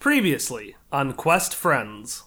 Previously on Quest Friends.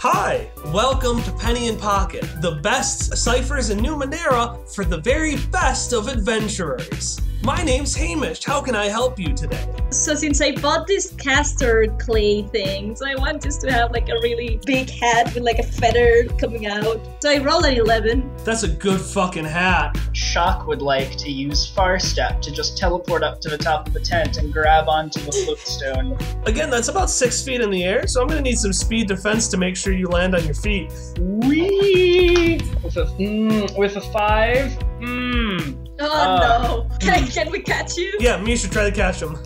Hi, welcome to Penny in Pocket, the best ciphers in Numenera for the very best of adventurers. My name's Hamish. How can I help you today? So since I bought this castor clay thing, so I want this to have like a really big hat with like a feather coming out. So I rolled an 11. That's a good fucking hat. Shock would like to use Far Step to just teleport up to the top of the tent and grab onto the floatstone. Again, that's about six feet in the air, so I'm gonna need some speed defense to make sure you land on your feet. Whee! With a mm, with a five. Mm. Oh Uh, no! Can, can we catch you? Yeah, me should try to catch him.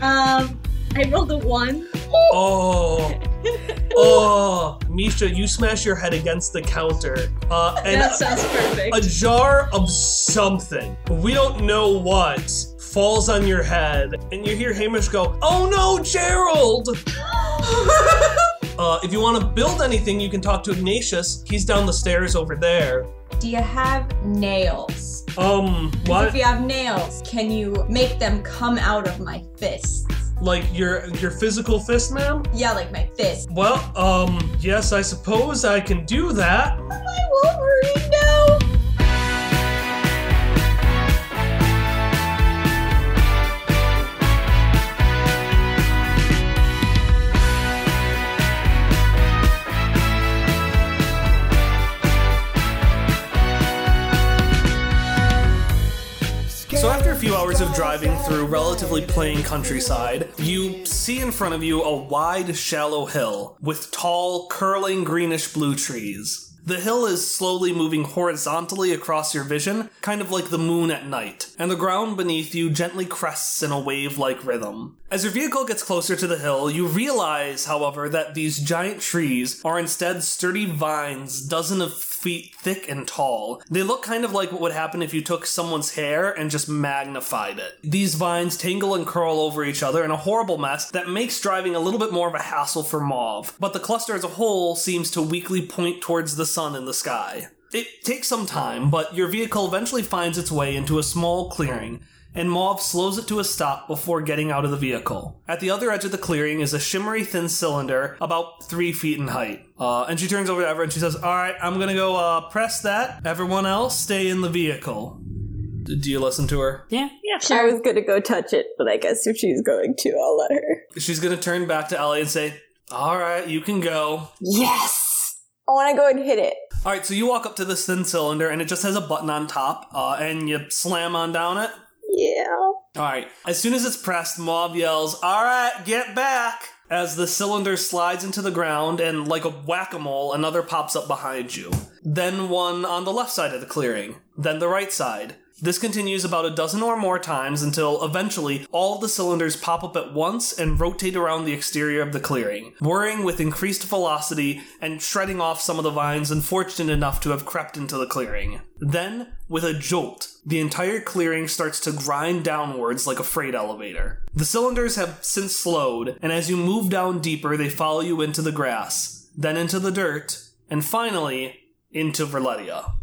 Um, I rolled a one. Oh, oh, Misha, you smash your head against the counter, uh, and that sounds perfect. a jar of something. We don't know what falls on your head, and you hear Hamish go, "Oh no, Gerald!" uh, if you want to build anything, you can talk to Ignatius. He's down the stairs over there. Do you have nails? Um, what? If you have nails, can you make them come out of my fists? Like your your physical fist, ma'am? Yeah, like my fist. Well, um, yes, I suppose I can do that. My Wolverine, no! Few hours of driving through relatively plain countryside, you see in front of you a wide, shallow hill with tall, curling greenish blue trees. The hill is slowly moving horizontally across your vision, kind of like the moon at night, and the ground beneath you gently crests in a wave like rhythm. As your vehicle gets closer to the hill, you realize, however, that these giant trees are instead sturdy vines, dozen of feet thick and tall. They look kind of like what would happen if you took someone's hair and just magnified it. These vines tangle and curl over each other in a horrible mess that makes driving a little bit more of a hassle for Mauve, but the cluster as a whole seems to weakly point towards the sun in the sky. It takes some time, but your vehicle eventually finds its way into a small clearing, and Mauve slows it to a stop before getting out of the vehicle. At the other edge of the clearing is a shimmery thin cylinder about three feet in height. Uh, and she turns over to Ever and she says, Alright, I'm gonna go uh, press that. Everyone else, stay in the vehicle. D- do you listen to her? Yeah, yeah, I was gonna go touch it, but I guess if she's going to, I'll let her. She's gonna turn back to Ellie and say, Alright, you can go. Yes! I wanna go and hit it. Alright, so you walk up to this thin cylinder and it just has a button on top, uh, and you slam on down it. Yeah. Alright, as soon as it's pressed, Mauve yells, Alright, get back! As the cylinder slides into the ground, and like a whack a mole, another pops up behind you. Then one on the left side of the clearing. Then the right side. This continues about a dozen or more times until eventually all the cylinders pop up at once and rotate around the exterior of the clearing, whirring with increased velocity and shredding off some of the vines unfortunate enough to have crept into the clearing. Then, with a jolt, the entire clearing starts to grind downwards like a freight elevator. The cylinders have since slowed, and as you move down deeper, they follow you into the grass, then into the dirt, and finally, into Roulettia.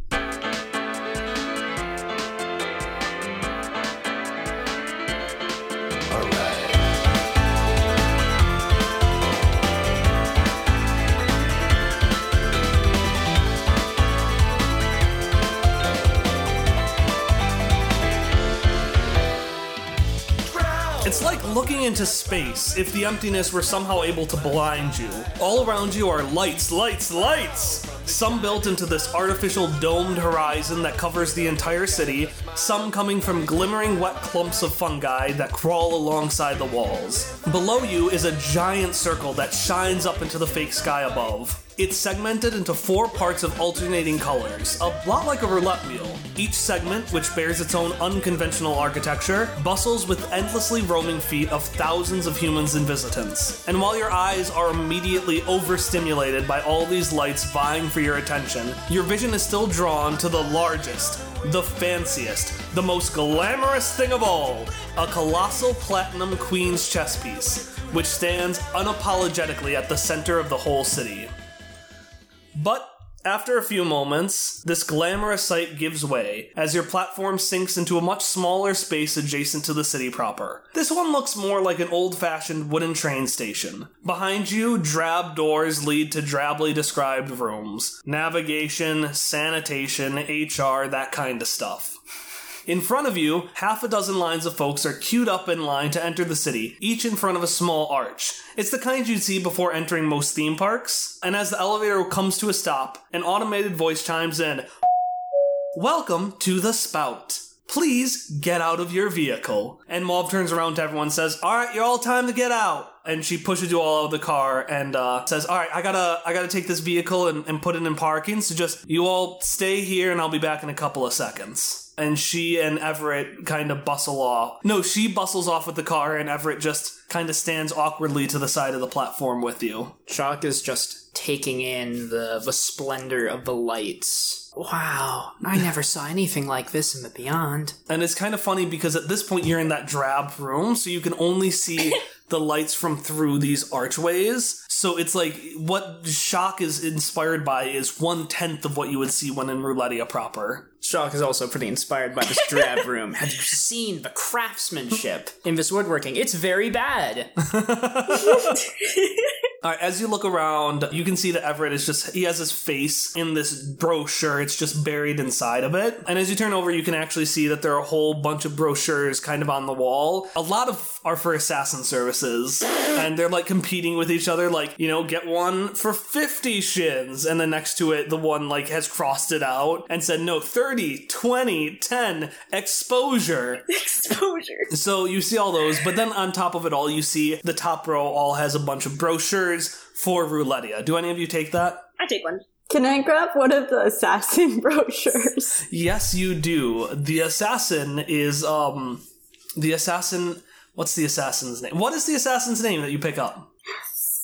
It's like looking into space if the emptiness were somehow able to blind you. All around you are lights, lights, lights! Some built into this artificial domed horizon that covers the entire city, some coming from glimmering wet clumps of fungi that crawl alongside the walls. Below you is a giant circle that shines up into the fake sky above. It's segmented into four parts of alternating colors, a lot like a roulette wheel. Each segment, which bears its own unconventional architecture, bustles with endlessly roaming feet of thousands of humans and visitants. And while your eyes are immediately overstimulated by all these lights vying for your attention, your vision is still drawn to the largest, the fanciest, the most glamorous thing of all a colossal platinum queen's chess piece, which stands unapologetically at the center of the whole city. But After a few moments, this glamorous sight gives way as your platform sinks into a much smaller space adjacent to the city proper. This one looks more like an old fashioned wooden train station. Behind you, drab doors lead to drably described rooms navigation, sanitation, HR, that kind of stuff. In front of you, half a dozen lines of folks are queued up in line to enter the city, each in front of a small arch. It's the kind you'd see before entering most theme parks, and as the elevator comes to a stop, an automated voice chimes in Welcome to the Spout. Please get out of your vehicle. And Mauve turns around to everyone and says, Alright, you're all time to get out. And she pushes you all out of the car and uh, says, Alright, I gotta I gotta take this vehicle and, and put it in parking. So just you all stay here and I'll be back in a couple of seconds and she and Everett kind of bustle off. No, she bustles off with the car, and Everett just kind of stands awkwardly to the side of the platform with you. Shock is just taking in the the splendor of the lights. Wow, I never saw anything like this in the beyond. And it's kind of funny because at this point you're in that drab room, so you can only see the lights from through these archways. So it's like what Shock is inspired by is one tenth of what you would see when in Roulettia proper. Shock is also pretty inspired by this drab room. Have you seen the craftsmanship in this woodworking? It's very bad. All right, as you look around, you can see that Everett is just, he has his face in this brochure. It's just buried inside of it. And as you turn over, you can actually see that there are a whole bunch of brochures kind of on the wall. A lot of are for assassin services. And they're like competing with each other, like, you know, get one for 50 shins. And then next to it, the one like has crossed it out and said, no, 30, 20, 10, exposure. Exposure. So you see all those, but then on top of it all, you see the top row all has a bunch of brochures for Roulettia. Do any of you take that? I take one. Can I grab one of the assassin brochures? Yes, you do. The assassin is um the assassin what's the assassin's name? What is the assassin's name that you pick up?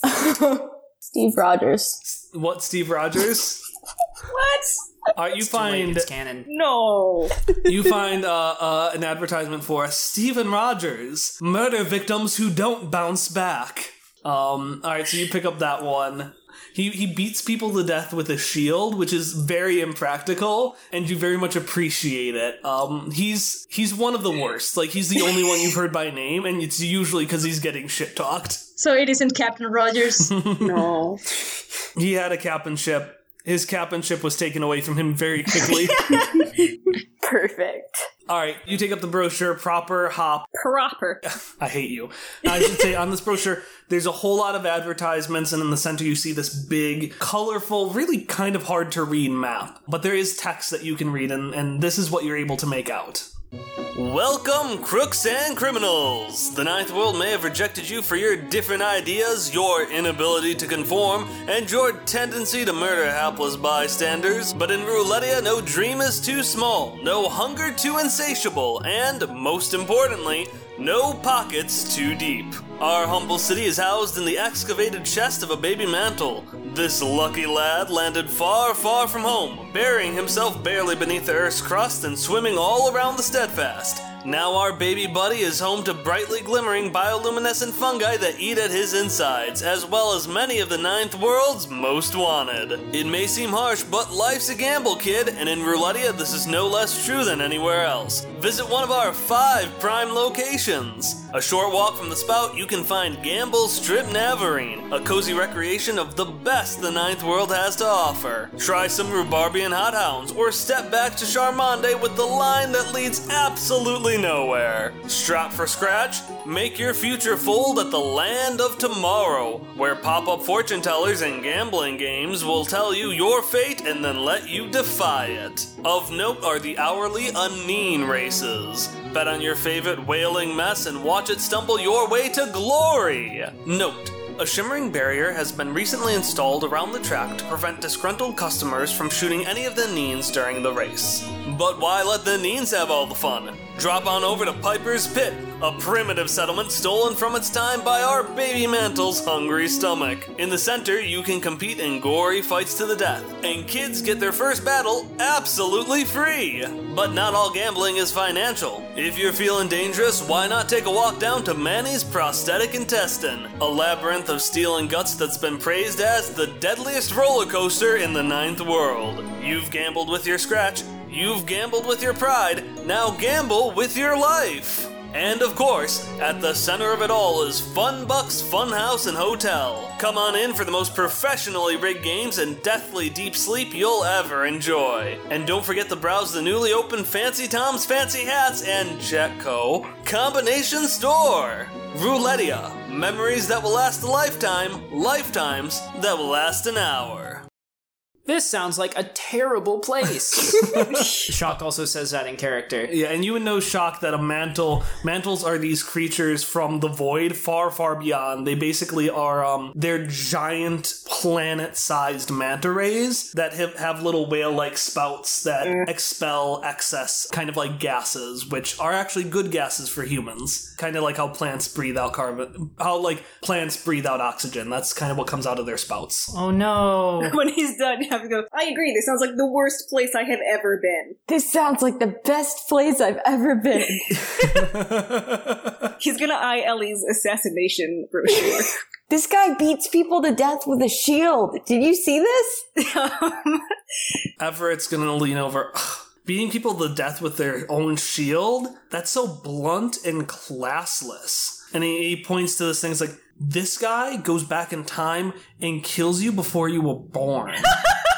Steve Rogers. What Steve Rogers? What? All right, you It's too late, find it's canon. No. you find uh, uh, an advertisement for Stephen Rogers, murder victims who don't bounce back. Um, all right, so you pick up that one. He he beats people to death with a shield, which is very impractical, and you very much appreciate it. Um, he's he's one of the worst. Like he's the only one you've heard by name, and it's usually because he's getting shit talked. So it isn't Captain Rogers. No. He had a captainship. His captainship was taken away from him very quickly. Perfect. All right, you take up the brochure, proper hop Proper. I hate you. I should say on this brochure, there's a whole lot of advertisements, and in the center, you see this big, colorful, really kind of hard to read map. But there is text that you can read, and, and this is what you're able to make out. Welcome, crooks and criminals! The Ninth World may have rejected you for your different ideas, your inability to conform, and your tendency to murder hapless bystanders. But in Roulettia, no dream is too small, no hunger too insatiable, and, most importantly, no pockets too deep. Our humble city is housed in the excavated chest of a baby mantle. This lucky lad landed far, far from home, burying himself barely beneath the earth's crust and swimming all around the steadfast. Now our baby buddy is home to brightly glimmering bioluminescent fungi that eat at his insides, as well as many of the Ninth World's most wanted. It may seem harsh, but life's a gamble, kid, and in Roulettia this is no less true than anywhere else. Visit one of our five prime locations. A short walk from the spout, you can find Gamble Strip Navarene, a cozy recreation of the best the Ninth World has to offer. Try some Rhubarbian Hot Hounds, or step back to Charmonde with the line that leads absolutely nowhere. Strap for scratch, make your future fold at the land of tomorrow, where pop up fortune tellers and gambling games will tell you your fate and then let you defy it. Of note are the hourly Aneen races. Bet on your favorite whaling mess and watch it stumble your way to glory. Note. A shimmering barrier has been recently installed around the track to prevent disgruntled customers from shooting any of the Neens during the race. But why let the Neens have all the fun? Drop on over to Piper's Pit, a primitive settlement stolen from its time by our baby mantle's hungry stomach. In the center, you can compete in gory fights to the death, and kids get their first battle absolutely free. But not all gambling is financial. If you're feeling dangerous, why not take a walk down to Manny's Prosthetic Intestine, a labyrinth of steel and guts that's been praised as the deadliest roller coaster in the ninth world. You've gambled with your scratch, you've gambled with your pride, now gamble with your life. And of course, at the center of it all is Fun Bucks Funhouse and Hotel. Come on in for the most professionally rigged games and deathly deep sleep you'll ever enjoy. And don't forget to browse the newly opened Fancy Tom's Fancy Hats and Jetco Combination Store. Roulettia, memories that will last a lifetime, lifetimes that will last an hour. This sounds like a terrible place. Shock also says that in character. Yeah, and you would know, Shock, that a mantle mantles are these creatures from the void, far, far beyond. They basically are um, they're giant planet-sized manta rays that have, have little whale-like spouts that expel excess kind of like gases, which are actually good gases for humans. Kind of like how plants breathe out carbon, how like plants breathe out oxygen. That's kind of what comes out of their spouts. Oh no. when he's done, you have to go, I agree, this sounds like the worst place I have ever been. This sounds like the best place I've ever been. He's gonna eye Ellie's assassination brochure. this guy beats people to death with a shield. Did you see this? um, Everett's gonna lean over. Beating people to death with their own shield? That's so blunt and classless. And he, he points to this thing. It's like, this guy goes back in time and kills you before you were born.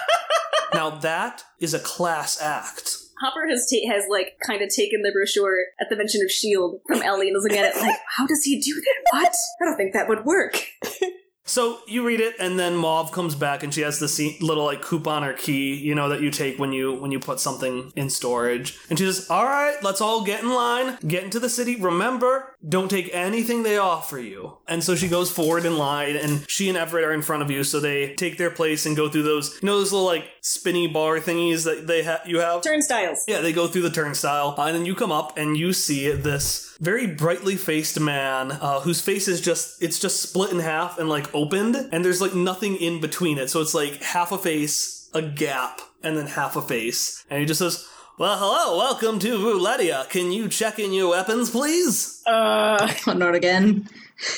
now that is a class act. Hopper has ta- has like kind of taken the brochure at the mention of Shield from Ellie and is looking at it like, how does he do that? What? I don't think that would work. So you read it, and then Mauve comes back, and she has this little like coupon or key, you know, that you take when you when you put something in storage. And she says, "All right, let's all get in line, get into the city. Remember, don't take anything they offer you." And so she goes forward in line, and she and Everett are in front of you, so they take their place and go through those, you know, those little like spinny bar thingies that they ha- you have. Turnstiles. Yeah, they go through the turnstile, uh, and then you come up and you see this very brightly faced man uh, whose face is just it's just split in half and like opened, and there's like nothing in between it. So it's like half a face, a gap, and then half a face, and he just says. Well, hello, welcome to Roulettia. Can you check in your weapons, please? Uh, not again.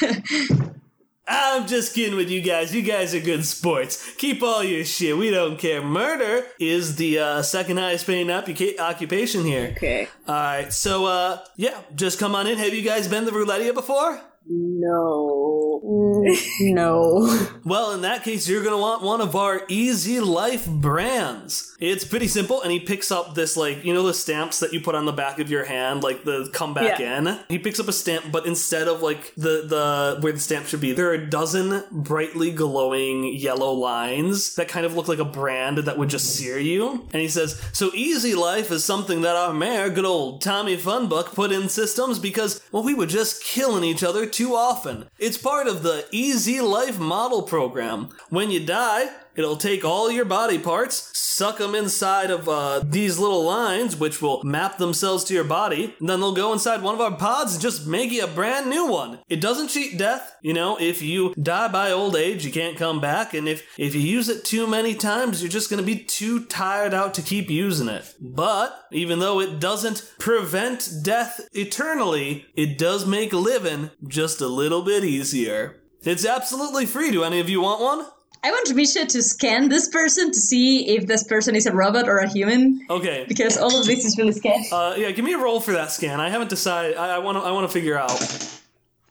I'm just kidding with you guys. You guys are good sports. Keep all your shit. We don't care. Murder is the uh, second highest paying occupa- occupation here. okay. All right, so uh, yeah, just come on in. Have you guys been to Roulettia before? No. No. Well, in that case, you're gonna want one of our Easy Life brands. It's pretty simple, and he picks up this like you know the stamps that you put on the back of your hand, like the come back Yeah. in. He picks up a stamp, but instead of like the the where the stamp should be, there are a dozen brightly glowing yellow lines that kind of look like a brand that would just sear you. And he says, "So Easy Life is something that our mayor, good old Tommy Funbuck, put in systems because well we were just killing each other too often. It's part of the Easy Life model program. When you die." It'll take all your body parts, suck them inside of uh, these little lines, which will map themselves to your body. And then they'll go inside one of our pods and just make you a brand new one. It doesn't cheat death. You know, if you die by old age, you can't come back. And if, if you use it too many times, you're just to be too tired out to keep using it. But even though it doesn't prevent death eternally, it does make living just a little bit easier. It's absolutely free. Do any of you want one? I want Misha to scan this person to see if this person is a robot or a human, Okay. because all of this is really sketchy. Uh, yeah, give me a roll for that scan. I haven't decided. I want to. I want to figure out.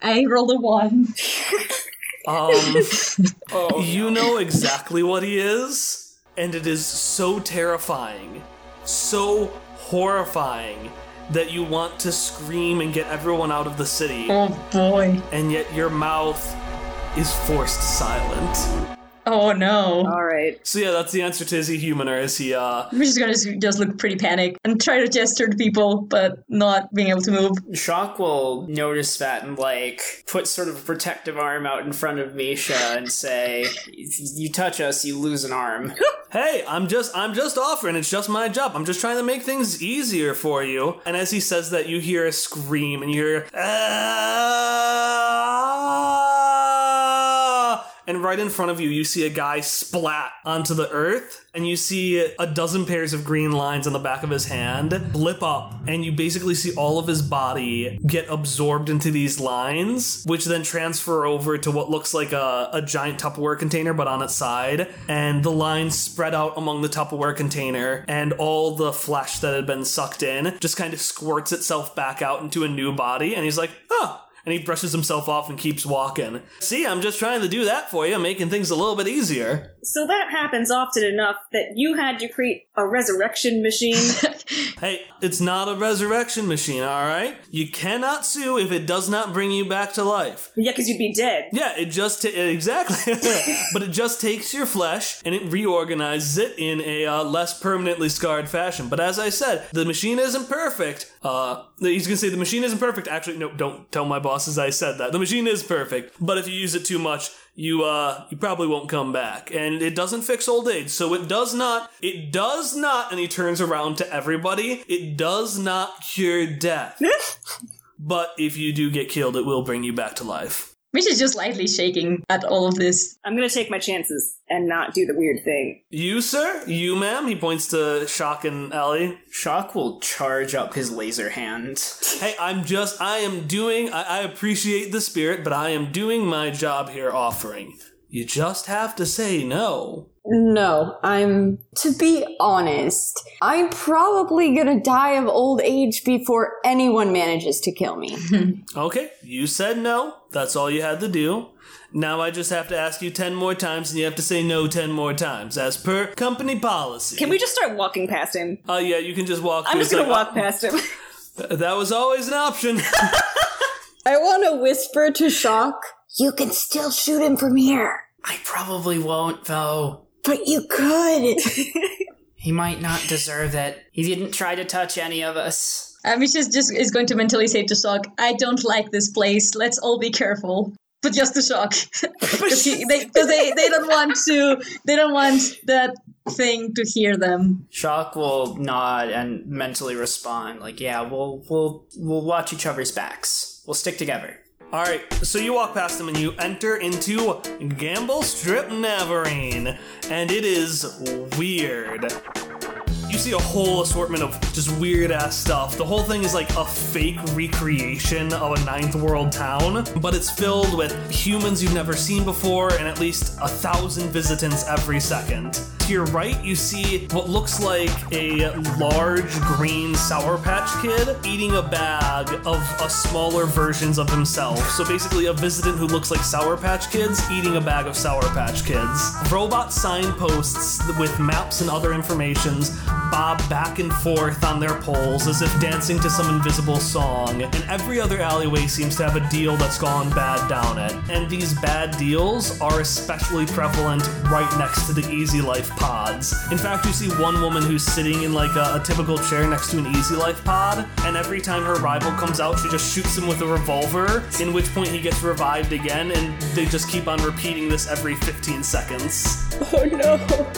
I rolled a one. Um, oh, you know exactly what he is, and it is so terrifying, so horrifying that you want to scream and get everyone out of the city, Oh boy. and yet your mouth is forced silent. Oh no. All right. So yeah, that's the answer to is he human or is he uh We're gonna just look pretty panicked and try to gesture to people, but not being able to move. Shock will notice that and like put sort of a protective arm out in front of Misha and say, "You touch us, you lose an arm." Hey, I'm just I'm just offering. It's just my job. I'm just trying to make things easier for you. And as he says that, you hear a scream and you hear ah! And right in front of you, you see a guy splat onto the earth, and you see a dozen pairs of green lines on the back of his hand blip up, and you basically see all of his body get absorbed into these lines, which then transfer over to what looks like a, a giant Tupperware container, but on its side. And the lines spread out among the Tupperware container, and all the flesh that had been sucked in just kind of squirts itself back out into a new body. And he's like, oh, and he brushes himself off and keeps walking. See, I'm just trying to do that for you, making things a little bit easier. So that happens often enough that you had to create a resurrection machine. Hey, it's not a resurrection machine, alright? You cannot sue if it does not bring you back to life. yeah, because you'd be dead. Yeah, it just ta- exactly, but it just takes your flesh and it reorganizes it in a uh, less permanently scarred fashion. But as I said, the machine isn't perfect. Uh, he's gonna say the machine isn't perfect. Actually, no, don't tell my bosses I said that. The machine is perfect, but if you use it too much, you uh, you probably won't come back. And it doesn't fix old age, so it does not. It does not. And he turns around to everybody. It does not cure death. But if you do get killed, it will bring you back to life. Mitch is just lightly shaking at all of this. I'm gonna take my chances and not do the weird thing. You, sir? You, ma'am? He points to Shock and Ellie. Shock will charge up his laser hand. Hey, I'm just, I am doing, I, I appreciate the spirit, but I am doing my job here offering. You just have to say no. No, I'm. To be honest, I'm probably gonna die of old age before anyone manages to kill me. Okay, you said no. That's all you had to do. Now I just have to ask you 10 more times, and you have to say no 10 more times, as per company policy. Can we just start walking past him? Oh, yeah, you can just walk I'm just gonna like, walk past him. "Uh, That was always an option. I wanna whisper to Shock, you can still shoot him from here. I probably won't, though. But you could. He might not deserve it. He didn't try to touch any of us. Mitch is just is going to mentally say to Shock, I don't like this place. Let's all be careful. But just to Shock. Because they, 'cause they, they don't want to, they don't want that thing to hear them. Shock will nod and mentally respond, like, "Yeah, we'll we'll we'll watch each other's backs. We'll stick together." All right, so you walk past them and you enter into Gamble Strip Navarene, and it is weird. You see a whole assortment of just weird ass stuff. The whole thing is like a fake recreation of a ninth world town, but it's filled with humans you've never seen before and at least a thousand visitants every second. To your right, you see what looks like a large green Sour Patch Kid eating a bag of a smaller versions of himself. So basically, a visitant who looks like Sour Patch Kids eating a bag of Sour Patch Kids. Robot signposts with maps and other informations bob back and forth on their poles as if dancing to some invisible song. And every other alleyway seems to have a deal that's gone bad down it. And these bad deals are especially prevalent right next to the Easy Life pods. In fact, you see one woman who's sitting in like a, a typical chair next to an Easy Life pod, and every time her rival comes out, she just shoots him with a revolver, in which point he gets revived again, and they just keep on repeating this every 15 seconds. Oh no.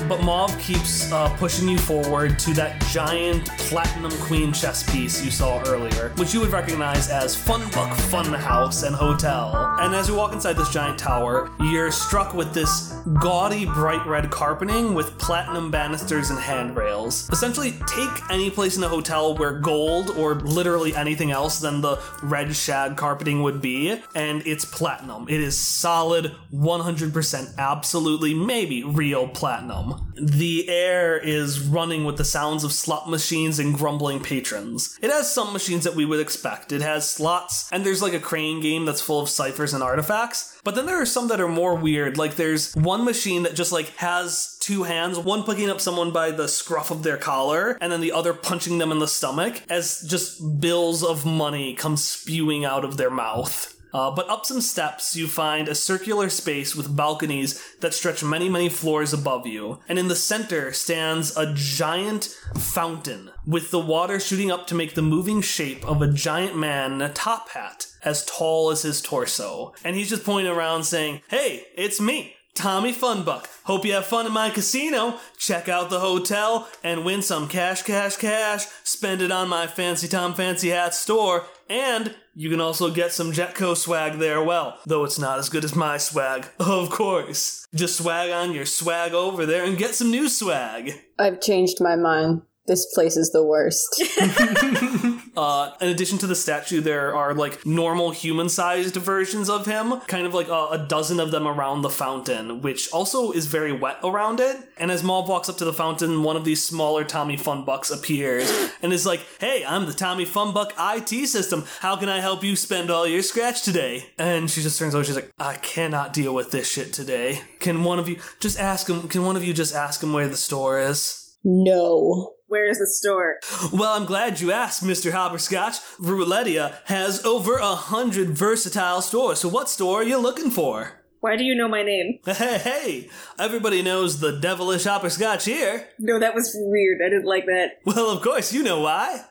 But Mauve keeps uh, pushing you forward to that giant platinum queen chess piece you saw earlier, which you would recognize as Funbuck Funhouse and Hotel. And as you walk inside this giant tower, you're struck with this gaudy bright red carpeting with platinum banisters and handrails. Essentially, take any place in a hotel where gold or literally anything else than the red shag carpeting would be, and it's platinum. It is solid, 100% absolutely, maybe real platinum. The air is running with the sounds of slot machines and grumbling patrons. It has some machines that we would expect. It has slots, and there's like a crane game that's full of ciphers and artifacts. But then there are some that are more weird. Like there's one machine that just like has two hands, one picking up someone by the scruff of their collar, and then the other punching them in the stomach as just bills of money come spewing out of their mouth. Uh, but up some steps, you find a circular space with balconies that stretch many, many floors above you. And in the center stands a giant fountain with the water shooting up to make the moving shape of a giant man in a top hat as tall as his torso. And he's just pointing around saying, Hey, it's me. Tommy Funbuck. Hope you have fun in my casino. Check out the hotel and win some cash, cash, cash. Spend it on my Fancy Tom Fancy Hat store. And you can also get some Jetco swag there, well, though it's not as good as my swag, of course. Just swag on your swag over there and get some new swag. I've changed my mind. This place is the worst. Uh, in addition to the statue, there are like normal human sized versions of him, kind of like a, a dozen of them around the fountain, which also is very wet around it. And as Mauve walks up to the fountain, one of these smaller Tommy Funbucks appears and is like, Hey, I'm the Tommy Funbuck IT system. How can I help you spend all your scratch today? And she just turns over, she's like, I cannot deal with this shit today. Can one of you just ask him, can one of you just ask him where the store is? no. Where is the store? Well, I'm glad you asked, Mr. Hopperscotch. Roulettia has over a hundred versatile stores, so what store are you looking for? Why do you know my name? Hey, hey, everybody knows the devilish hopperscotch here. No, that was weird. I didn't like that. Well, of course, you know why.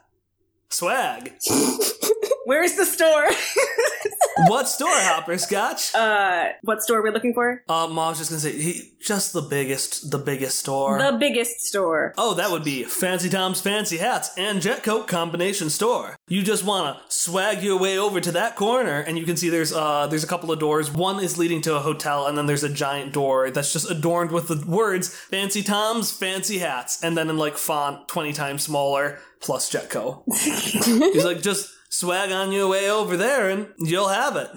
Swag. Where is the store? What store, hopperscotch? uh, what store are we looking for? Uh, Mom's just gonna say, he, just the biggest, the biggest store. The biggest store. Oh, that would be Fancy Tom's Fancy Hats and Jetco combination store. You just wanna swag your way over to that corner, and you can see there's uh there's a couple of doors. One is leading to a hotel, and then there's a giant door that's just adorned with the words Fancy Tom's Fancy Hats, and then in like font twenty times smaller plus Jetco. He's like, just swag on your way over there, and you'll have it.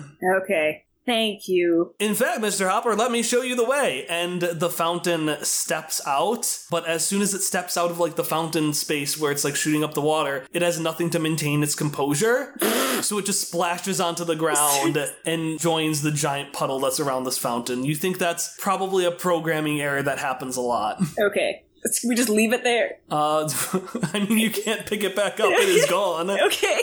Okay. Thank you. In fact, Mr. Hopper, let me show you the way. And the fountain steps out, but as soon as it steps out of like the fountain space where it's like shooting up the water, it has nothing to maintain its composure. so it just splashes onto the ground and joins the giant puddle that's around this fountain. You think that's probably a programming error that happens a lot. Okay. Can we just leave it there? Uh, I mean, you can't pick it back up, it is gone. Okay.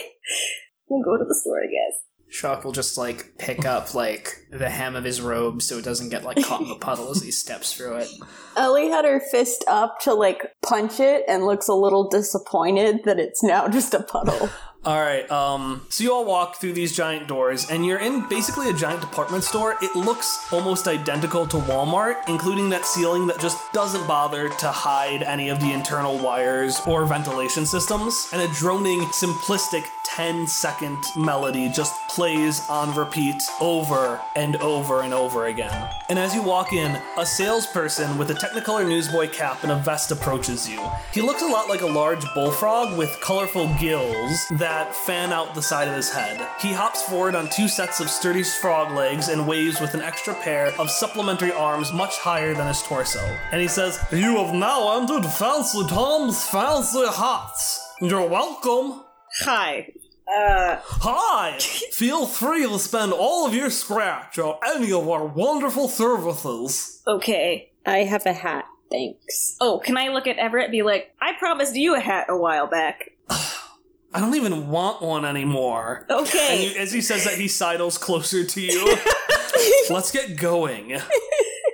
We'll go to the store, I guess. Shock will just like pick up like the hem of his robe so it doesn't get like caught in the puddle as he steps through it. Ellie had her fist up to like punch it and looks a little disappointed that it's now just a puddle. All right. Um. So you all walk through these giant doors, and you're in basically a giant department store. It looks almost identical to Walmart, including that ceiling that just doesn't bother to hide any of the internal wires or ventilation systems. And a droning, simplistic 10 second melody just plays on repeat over and over and over again. And as you walk in, a salesperson with a Technicolor Newsboy cap and a vest approaches you. He looks a lot like a large bullfrog with colorful gills that fan out the side of his head. He hops forward on two sets of sturdy frog legs and waves with an extra pair of supplementary arms much higher than his torso. And he says, You have now entered Fancy Tom's Fancy Hats. You're welcome. Hi. Uh, Hi! Feel free to spend all of your scratch on any of our wonderful services. okay. I have a hat, thanks. Oh, can I look at Everett and be like, I promised you a hat a while back? I don't even want one anymore. And Okay. you, as he says that, he sidles closer to you. Let's get going.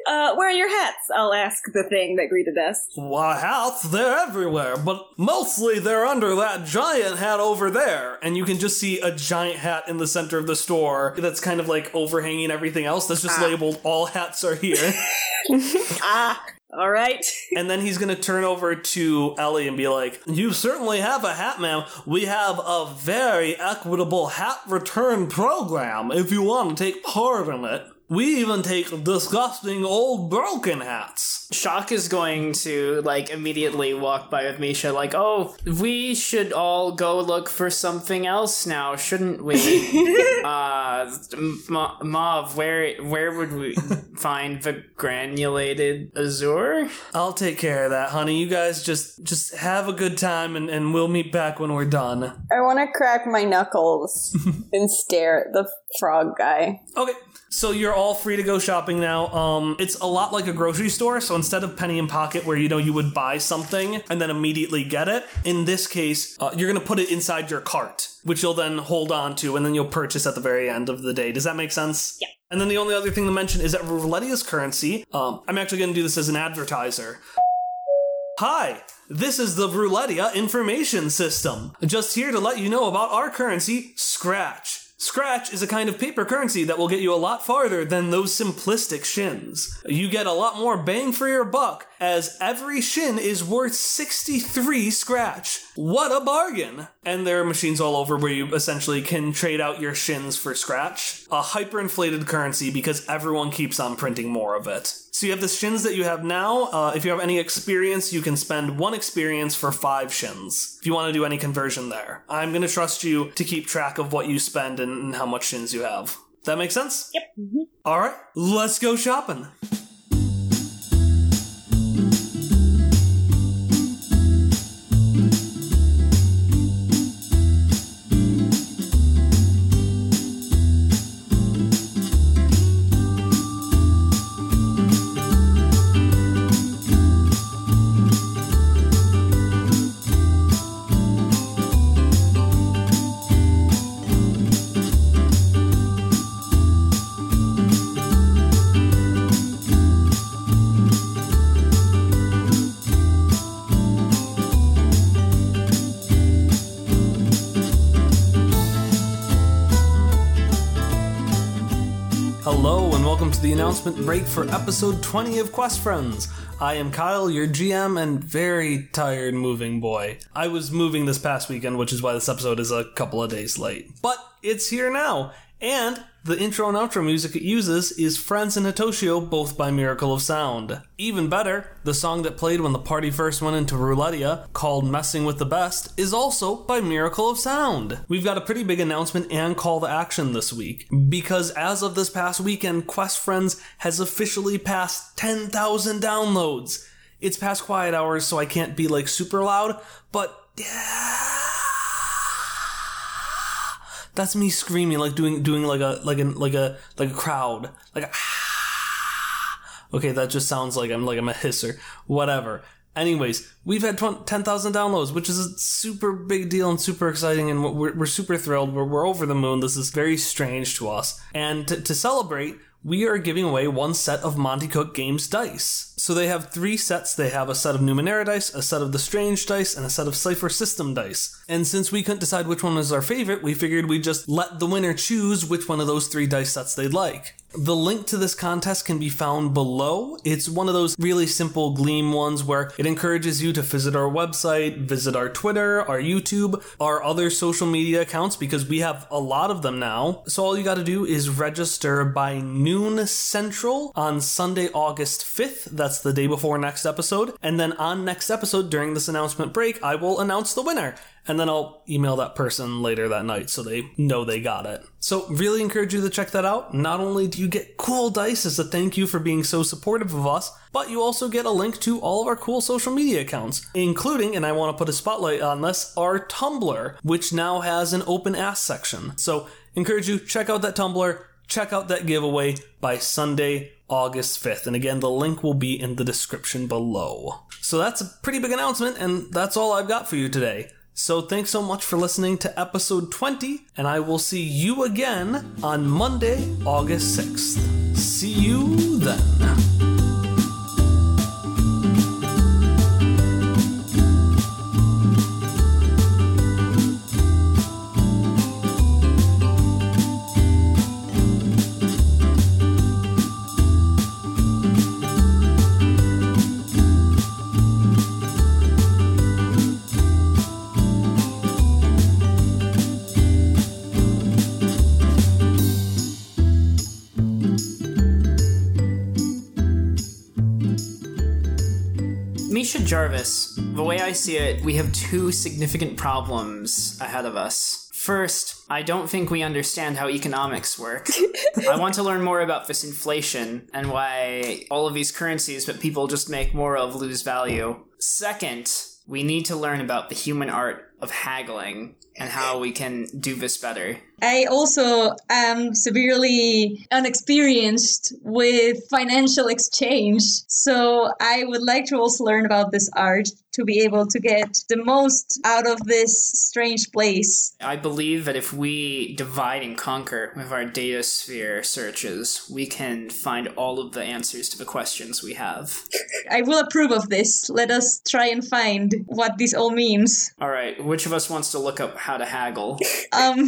Uh, where are your hats? I'll ask the thing that greeted us. Why, hats, they're everywhere, but mostly they're under that giant hat over there. And you can just see a giant hat in the center of the store that's kind of like overhanging everything else that's just labeled, All hats are here. Ah, all right. And then he's gonna turn over to Ellie and be like, You certainly have a hat, ma'am. We have a very equitable hat return program if you want to take part in it. We even take disgusting old broken hats. Shock is going to like immediately walk by with Misha, like, "Oh, we should all go look for something else now, shouldn't we?" uh, Ma- Mav, where where would we find the granulated azure? I'll take care of that, honey. You guys just just have a good time and, and we'll meet back when we're done. I want to crack my knuckles and stare at the frog guy. Okay. So you're all free to go shopping now. Um, it's a lot like a grocery store. So instead of penny in pocket, where you know you would buy something and then immediately get it, in this case, uh, you're gonna put it inside your cart, which you'll then hold on to, and then you'll purchase at the very end of the day. Does that make sense? Yeah. And then the only other thing to mention is that Roulettia's currency. Um, I'm actually gonna do this as an advertiser. Hi, this is the Bruletia Information System. Just here to let you know about our currency, Scratch. Scratch is a kind of paper currency that will get you a lot farther than those simplistic shins. You get a lot more bang for your buck, as every shin is worth 63 Scratch. What a bargain! And there are machines all over where you essentially can trade out your shins for Scratch. A hyperinflated currency because everyone keeps on printing more of it. So you have the shins that you have now. Uh, if you have any experience, you can spend one experience for five shins. If you want to do any conversion there, I'm going to trust you to keep track of what you spend and how much shins you have. That makes sense? Yep. All right, let's go shopping. Announcement break for episode 20 of Quest Friends. I am Kyle, your GM, and very tired moving boy. I was moving this past weekend, which is why this episode is a couple of days late. But it's here now, and the intro and outro music it uses is Friends and Hitoshio, both by Miracle of Sound. Even better, the song that played when the party first went into Roulettia, called Messing with the Best, is also by Miracle of Sound. We've got a pretty big announcement and call to action this week, because as of this past weekend, Quest Friends has officially passed 10,000 downloads. It's past quiet hours, so I can't be like super loud, but that's me screaming like doing doing like a like a like a like a crowd. Like a okay that just sounds like i'm like i'm a hisser. Whatever. Anyways we've had 10,000 downloads which is a super big deal and super exciting and we're, we're super thrilled. We're, we're over the moon. This is very strange to us. And to, to celebrate we are giving away one set of Monte Cook Games dice. So they have three sets. They have a set of Numenera dice, a set of the Strange dice, and a set of Cipher System dice. And since we couldn't decide which one was our favorite, we figured we'd just let the winner choose which one of those three dice sets they'd like. The link to this contest can be found below. It's one of those really simple Gleam ones where it encourages you to visit our website, visit our Twitter, our YouTube, our other social media accounts because we have a lot of them now. So all you got to do is register by noon central on Sunday, August 5th. That's the day before next episode. And then on next episode during this announcement break, I will announce the winner and then I'll email that person later that night so they know they got it. So, really encourage you to check that out. Not only do you get cool dice as a thank you for being so supportive of us, but you also get a link to all of our cool social media accounts, including, and I want to put a spotlight on this, our Tumblr, which now has an open ask section. So, encourage you check out that Tumblr, check out that giveaway by Sunday, August 5th. And again, the link will be in the description below. So that's a pretty big announcement, and that's all I've got for you today. So thanks so much for listening to episode 20, and I will see you again on Monday, August 6th. See you then. Misha Jarvis, the way I see it, we have two significant problems ahead of us. First, I don't think we understand how economics work. I want to learn more about this inflation and why all of these currencies that people just make more of lose value. Second, we need to learn about the human art of haggling and how we can do this better. I also am severely unexperienced with financial exchange, so I would like to also learn about this art to be able to get the most out of this strange place. I believe that if we divide and conquer with our data sphere searches, we can find all of the answers to the questions we have. I will approve of this. Let us try and find what this all means. All right, which of us wants to look up how to haggle? Um,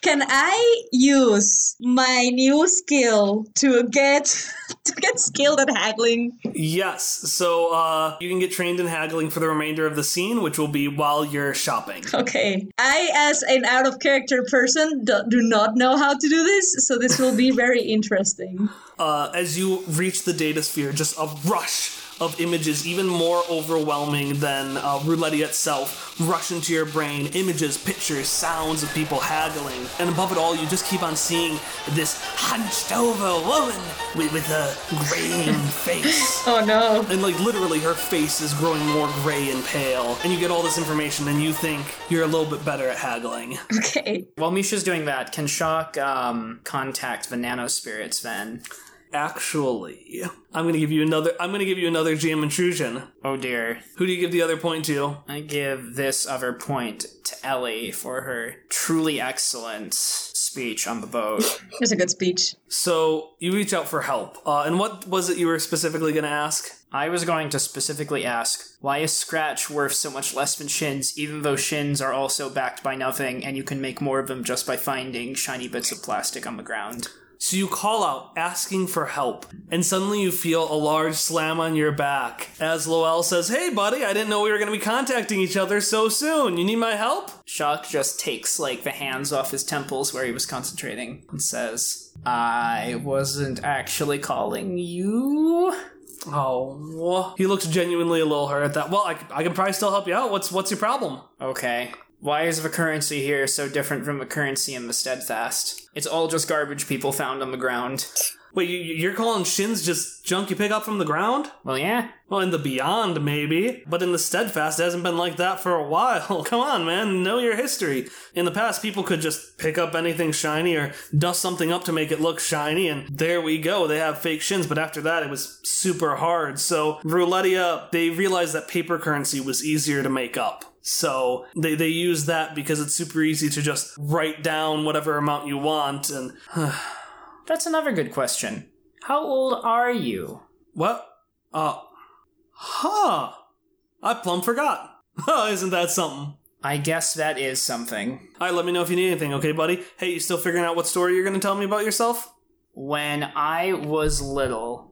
can I use my new skill to get to get skilled at haggling? Yes, so uh, you can get trained in haggling for the remainder of the scene, which will be while you're shopping. Okay. I, as an out of character person, do, do not know how to do this, so this will be very interesting. Uh, as you reach the data sphere, just a rush of images, even more overwhelming than uh, roulette itself, rush into your brain. Images, pictures, sounds of people haggling. And above it all, you just keep on seeing this hunched over woman with, with a graying face. Oh no. And like literally, her face is growing more gray and pale. And you get all this information, and you think you're a little bit better at haggling. Okay. While Misha's doing that, can Shock um, contact the nano spirits then? Actually, I'm gonna give you another. I'm gonna give you another GM intrusion. Oh dear. Who do you give the other point to? I give this other point to Ellie for her truly excellent speech on the boat. That's a good speech. So you reach out for help. Uh, and what was it you were specifically gonna ask? I was going to specifically ask why is Scratch worth so much less than Shins, even though Shins are also backed by nothing and you can make more of them just by finding shiny bits of plastic on the ground? So you call out, asking for help, and suddenly you feel a large slam on your back as Loel says, Hey, buddy, I didn't know we were going to be contacting each other so soon. You need my help? Shock just takes like the hands off his temples where he was concentrating and says, I wasn't actually calling you. Oh, he looks genuinely a little hurt at that. Well, I, I can probably still help you out. What's what's your problem? Okay. Why is the currency here so different from the currency in the Steadfast? It's all just garbage people found on the ground. Wait, you, you're calling shins just junk you pick up from the ground? Well, yeah. Well, in the beyond, maybe. But in the steadfast, it hasn't been like that for a while. Come on, man. Know your history. In the past, people could just pick up anything shiny or dust something up to make it look shiny, and there we go. They have fake shins, but after that, it was super hard. So, Roulettia, they realized that paper currency was easier to make up. So they, they use that because it's super easy to just write down whatever amount you want and That's another good question. How old are you? what? Uh huh. I plumb forgot. Isn't that something? I guess that is something. Alright, let me know if you need anything, okay, buddy? Hey, you still figuring out what story you're gonna tell me about yourself? When I was little,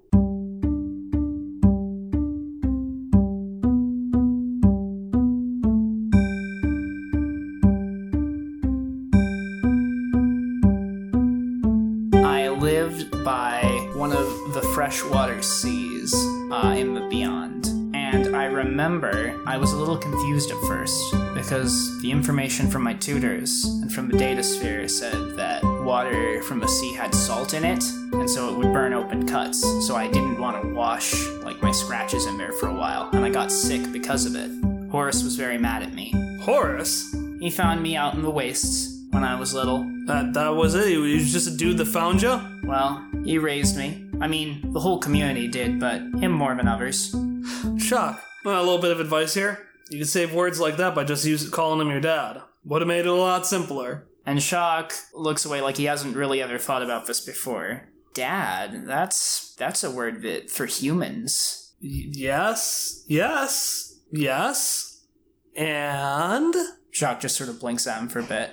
freshwater seas uh, in the beyond. And I remember I was a little confused at first because the information from my tutors and from the data sphere said that water from the sea had salt in it, and so it would burn open cuts. So I didn't want to wash like my scratches in there for a while, and I got sick because of it. Horace was very mad at me. Horace? He found me out in the wastes when I was little. That, that was it? He was just a dude that found you? Well, he raised me. I mean, the whole community did, but him more than others. Shock. Well, a little bit of advice here. You can save words like that by just use, calling him your dad. Would have made it a lot simpler. And Shock looks away like he hasn't really ever thought about this before. Dad, that's that's a word that for humans. Y- yes, yes, yes. And Shock just sort of blinks at him for a bit.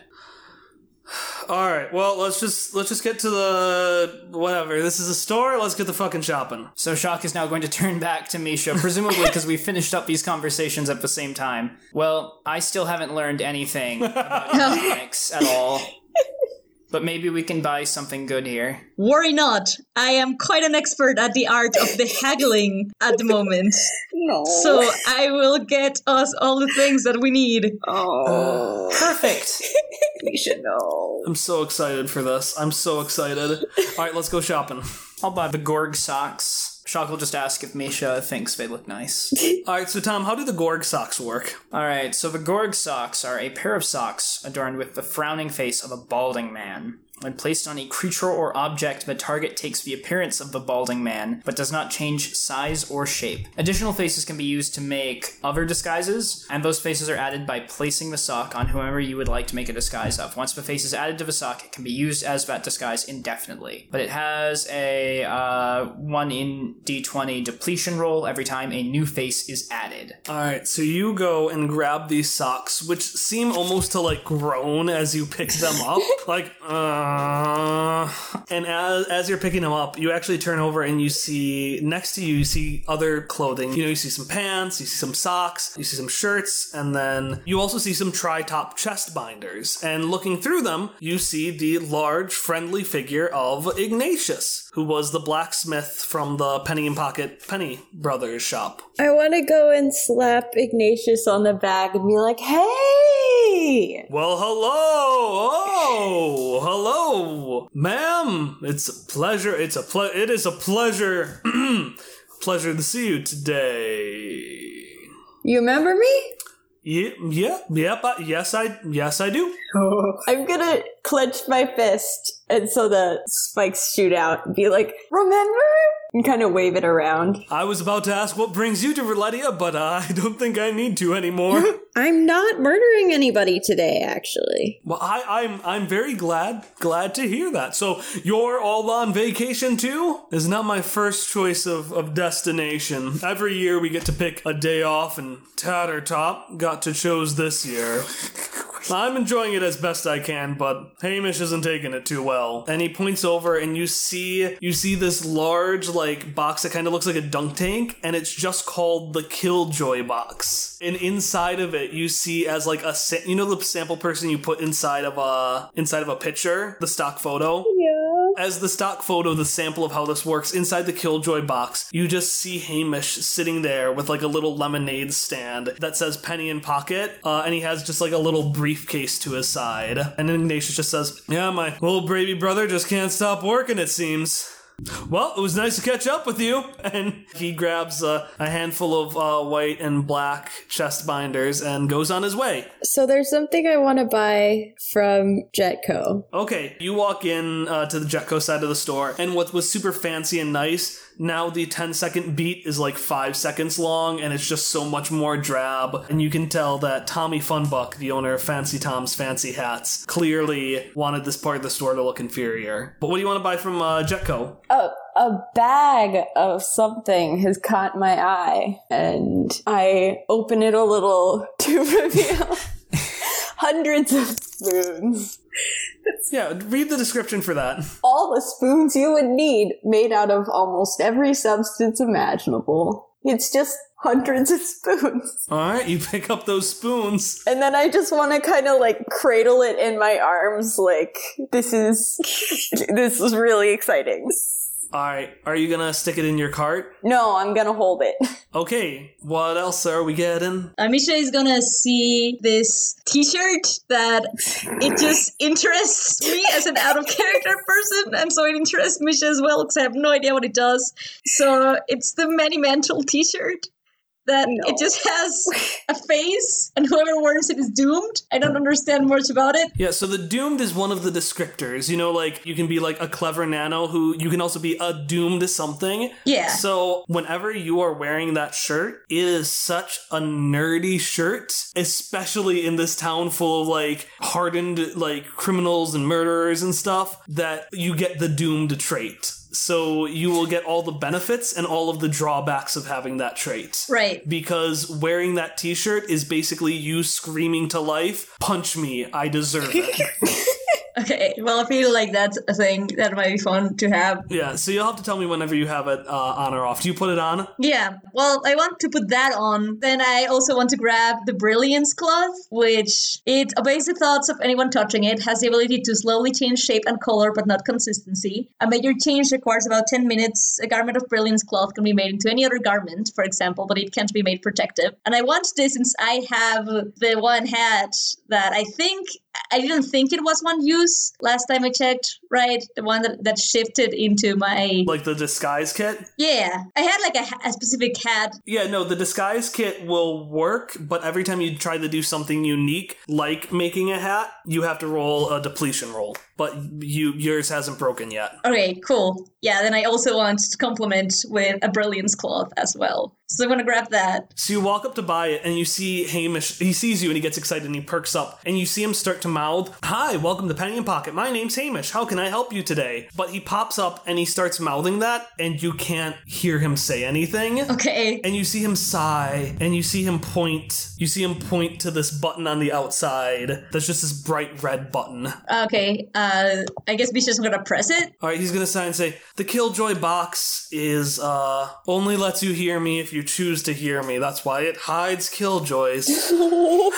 All right, well, let's just let's just get to the whatever. This is a store. Let's get the fucking shopping. So Shock is now going to turn back to Misha, presumably because we finished up these conversations at the same time. Well, I still haven't learned anything about economics at all. But maybe we can buy something good here. Worry not. I am quite an expert at the art of the haggling at the moment. No. So I will get us all the things that we need. oh, Perfect. we should know. I'm so excited for this. I'm so excited. All right, let's go shopping. I'll buy the Gorg socks. Shock will just ask if Misha thinks they look nice. All right, so Tom, how do the Gorg socks work? All right, so the Gorg socks are a pair of socks adorned with the frowning face of a balding man. When placed on a creature or object, the target takes the appearance of the balding man, but does not change size or shape. Additional faces can be used to make other disguises, and those faces are added by placing the sock on whoever you would like to make a disguise of. Once the face is added to the sock, it can be used as that disguise indefinitely. But it has a uh, 1 in d20 depletion roll every time a new face is added. All right, so you go and grab these socks, which seem almost to like groan as you pick them up, like uh. Uh, and as as you're picking them up, you actually turn over and you see next to you, you see other clothing. You know, you see some pants, you see some socks, you see some shirts, and then you also see some tri-top chest binders. And looking through them, you see the large, friendly figure of Ignatius, who was the blacksmith from the Penny and Pocket Penny Brothers shop. I want to go and slap Ignatius on the back and be like, hey! Well, hello! Oh, hello, ma'am. It's a pleasure. It's a ple- It is a pleasure. pleasure to see you today. You remember me? Yeah, yeah, yep. I, yes, I yes I do. I'm gonna clench my fist, and so the spikes shoot out and be like, remember? And kind of wave it around. I was about to ask what brings you to Roulettia, but uh, I don't think I need to anymore. I'm not murdering anybody today, actually. well, I, I'm I'm very glad glad to hear that. So you're all on vacation too? Is not my first choice of, of destination. Every year we get to pick a day off, and Tattertop got to chose this year. I'm enjoying it as best I can, but Hamish isn't taking it too well. And he points over and you see you see this large like box that kind of looks like a dunk tank and it's just called the Killjoy box. And inside of it you see as like a sa- you know the sample person you put inside of a inside of a picture, the stock photo? As the stock photo, the sample of how this works, inside the Killjoy box, you just see Hamish sitting there with like a little lemonade stand that says Penny in Pocket, uh, and he has just like a little briefcase to his side. And then Ignatius just says, Yeah, my little baby brother just can't stop working, it seems. Well, it was nice to catch up with you. And he grabs uh, a handful of uh, white and black chest binders and goes on his way. So there's something I want to buy from Jetco. Okay, you walk in uh, to the Jetco side of the store, and what was super fancy and nice, now the 10 second beat is like 5 seconds long, and it's just so much more drab. And you can tell that Tommy Funbuck, the owner of Fancy Tom's Fancy Hats, clearly wanted this part of the store to look inferior. But what do you want to buy from uh, Jetco? A, a bag of something has caught my eye, and I open it a little to reveal hundreds of spoons. Yeah, read the description for that. All the spoons you would need, made out of almost every substance imaginable. It's just hundreds of spoons. Alright, you pick up those spoons. And then I just want to kind of like cradle it in my arms, like, this is, this is really exciting. Alright, are you gonna stick it in your cart? No, I'm gonna hold it. Okay, what else are we getting? Amisha is gonna see this t-shirt that it just interests me as an out of character person, and so it interests Misha as well, because I have no idea what it does. So it's the Many Mantle t-shirt that it just has a face, and whoever wears it is doomed. I don't understand much about it. Yeah, so the doomed is one of the descriptors. You know, like you can be like a clever nano who you can also be a doomed something. Yeah. So whenever you are wearing that shirt, it is such a nerdy shirt, especially in this town full of like hardened like criminals and murderers and stuff, that you get the doomed trait. So you will get all the benefits and all of the drawbacks of having that trait. Right. Because wearing that t-shirt is basically you screaming to life, punch me, I deserve it. Okay, well, I feel like that's a thing that might be fun to have. yeah, so you'll have to tell me whenever you have it uh, on or off. Do you put it on? Yeah, well, I want to put that on. Then I also want to grab the Brilliance Cloth, which it obeys the thoughts of anyone touching it, has the ability to slowly change shape and color, but not consistency. A major change requires about 10 minutes. A garment of Brilliance Cloth can be made into any other garment, for example, but it can't be made protective. And I want this since I have the one hat that I think I didn't think it was one use last time I checked, right? The one that, that shifted into my. Like the disguise kit? Yeah. I had like a, a specific hat. Yeah, no, the disguise kit will work, but every time you try to do something unique, like making a hat, you have to roll a depletion roll. But you yours hasn't broken yet. Okay, cool. Yeah, then I also want to complement with a brilliance cloth as well. So I'm gonna grab that. So you walk up to buy it, and you see Hamish. He sees you, and he gets excited, and he perks up, and you see him start to mouth, "Hi, welcome to Penny and Pocket. My name's Hamish. How can I help you today?" But he pops up, and he starts mouthing that, and you can't hear him say anything. Okay. And you see him sigh, and you see him point. You see him point to this button on the outside. That's just this bright red button. Okay. Uh, I guess Misha's gonna press it. All right, he's gonna sign and say, "The Killjoy box is uh only lets you hear me if you choose to hear me. That's why it hides Killjoys."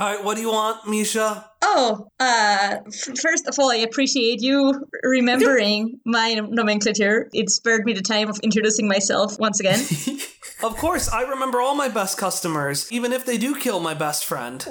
All right, what do you want, Misha? Oh, uh, f- first of all, I appreciate you remembering my nomenclature. It spared me the time of introducing myself once again. Of course, I remember all my best customers, even if they do kill my best friend.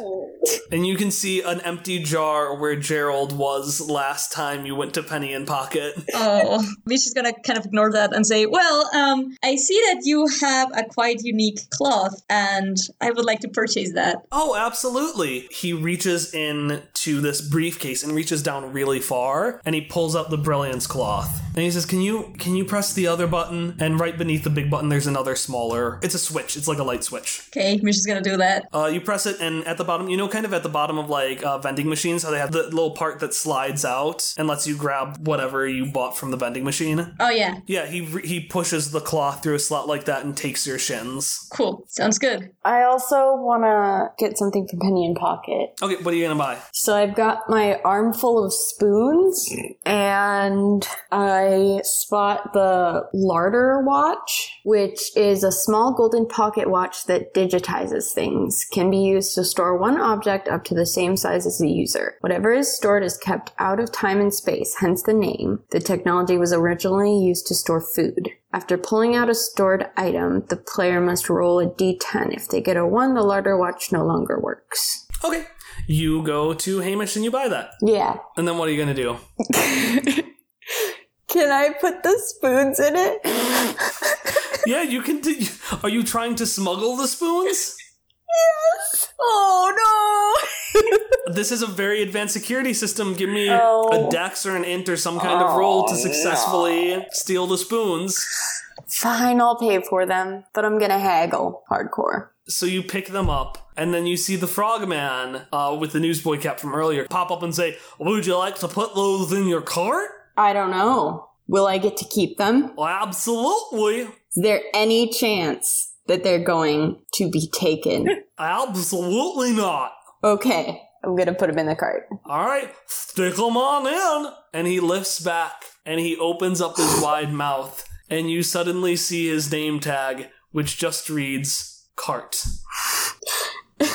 And you can see an empty jar where Gerald was last time you went to Penny and Pocket. oh, Misha's gonna kind of ignore that and say, "Well, um, I see that you have a quite unique cloth, and I would like to purchase that." Oh, absolutely. He reaches in to this briefcase and reaches down really far and he pulls out the brilliance cloth. And he says, "Can you can you press the other button?" And right beneath the big button there's another smaller. It's a switch. It's like a light switch. Okay, Misha's gonna do that. Uh, you press it and at the bottom, you know kind of at the bottom of like uh, vending machines how they have the little part that slides out and lets you grab whatever you bought from the vending machine. Oh yeah, Yeah, he re- he pushes the cloth through a slot like that and takes your shins. cool. Sounds good. I also want to get something from Penny and Pocket. Okay, what are you gonna buy? So I've got my armful of spoons, and I spot the Larder watch, which is a small golden pocket watch that digitizes things. Can be used to store one object up to the same size as the user. Whatever is stored is kept out of time and space, hence the name. The technology was originally used to store food. After pulling out a stored item, the player must roll a d10. If they get a 1, the Larder watch no longer works. Okay. You go to Hamish and you buy that. Yeah. And then what are you gonna do? Can I put the spoons in it? Yeah, you can. Do, are you trying to smuggle the spoons? Yes. Oh no! This is a very advanced security system. Give me Oh. a dex or an int or some kind of roll to oh, successfully steal the spoons. Fine, I'll pay for them, but I'm gonna haggle hardcore. So you pick them up, and then you see the frogman uh, with the newsboy cap from earlier pop up and say, "Would you like to put those in your cart?" I don't know. Will I get to keep them? Well, absolutely, Is there any chance that they're going to be taken? absolutely not. okay, I'm gonna put them in the cart. All right, stick them on in. And he lifts back and he opens up his wide mouth, and you suddenly see his name tag, which just reads cart.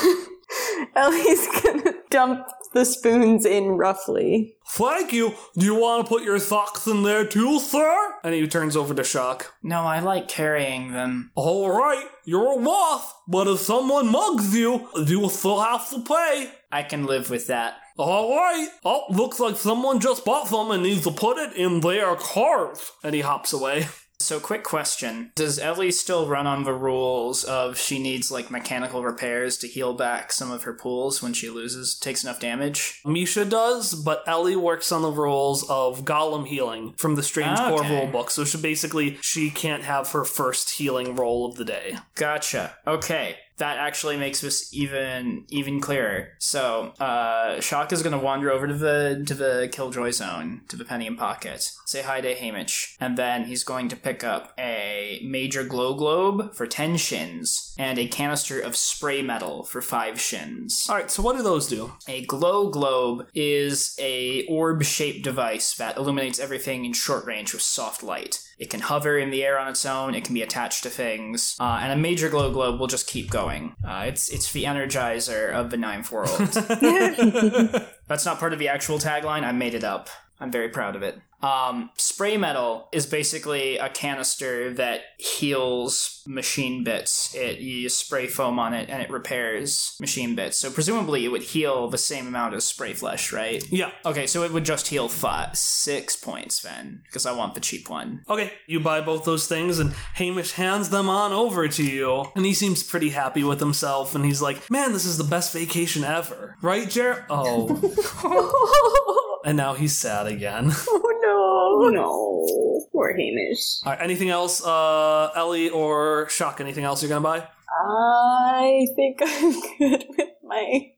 Ellie's gonna dump the spoons in roughly. Thank you. Do you want to put your socks in there too, sir? And he turns over to Shock. No, I like carrying them. All right, you're a moth, but if someone mugs you, you will still have to pay. I can live with that. All right. Oh, looks like someone just bought some and needs to put it in their cart. And he hops away. So, quick question. Does Ellie still run on the rules of she needs, like, mechanical repairs to heal back some of her pools when she loses, takes enough damage? Misha does, but Ellie works on the rules of Golem healing from the Strange ah, Core Okay. rulebook. So she basically she can't have her first healing roll of the day. Gotcha. Okay. That actually makes this even even clearer. So, uh, Shock is gonna wander over to the to the Killjoy zone, to the Penny and Pocket, say hi to Hamish, and then he's going to pick up a major glow globe for ten shins and a canister of spray metal for five shins. All right, so what do those do? A glow globe is a orb-shaped device that illuminates everything in short range with soft light. It can hover in the air on its own. It can be attached to things, uh, and a major glow globe will just keep going. Uh, it's it's the energizer of the ninth world. That's not part of the actual tagline. I made it up. I'm very proud of it. Um, spray metal is basically a canister that heals machine bits. It you spray foam on it and it repairs machine bits. So presumably it would heal the same amount as spray flesh, right? Yeah. Okay, so it would just heal five, six points then, because I want the cheap one. Okay, you buy both those things, and Hamish hands them on over to you. And he seems pretty happy with himself, and he's like, Man, this is the best vacation ever. Right, Jer? Oh. and now he's sad again. Oh no. Poor Hamish. All right, anything else, uh, Ellie or Shock? Anything else you're gonna buy? I think I'm good with my.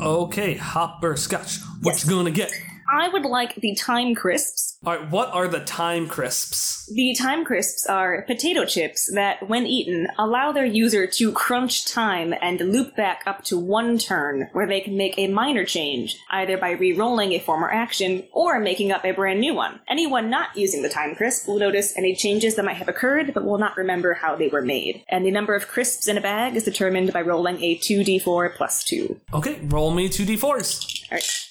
Okay, Hopper Scotch. What you gonna get? I would like the time crisps. All right, what are the time crisps? The time crisps are potato chips that, when eaten, allow their user to crunch time and loop back up to one turn, where they can make a minor change, either by re-rolling a former action or making up a brand new one. Anyone not using the time crisp will notice any changes that might have occurred, but will not remember how they were made. And the number of crisps in a bag is determined by rolling a 2d4 plus 2. Okay, roll me two d4s. Alright.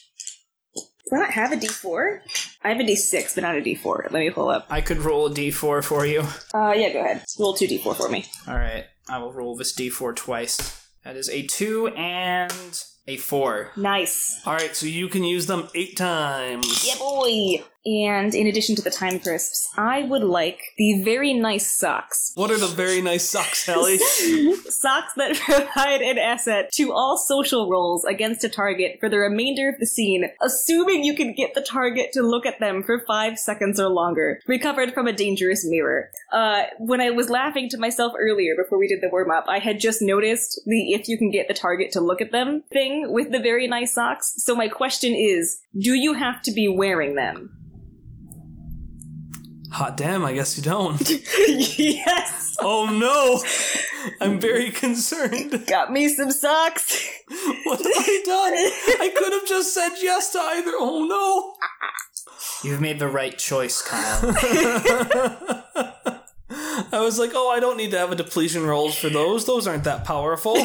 Do I not have a d4? I have a d6, but not a d4. Let me pull up. I could roll a d4 for you. Uh, yeah, go ahead. Roll 2d4 for me. All right, I will roll this d4 twice. That is a two and a four. Nice. All right, so you can use them eight times. Yeah, boy! And in addition to the time crisps, I would like the very nice socks. What are the very nice socks, Ellie? Socks that provide an asset to all social roles against a target for the remainder of the scene, assuming you can get the target to look at them for five seconds or longer, recovered from a dangerous mirror. Uh, when I was laughing to myself earlier before we did the warm up, I had just noticed the if you can get the target to look at them thing with the very nice socks. So my question is, do you have to be wearing them? Hot damn, I guess you don't. yes! Oh no! I'm very concerned. Got me some socks! What have I done? I could have just said yes to either. Oh no. You've made the right choice, Kyle. I was like, oh, I don't need to have a depletion rolls for those. Those aren't that powerful.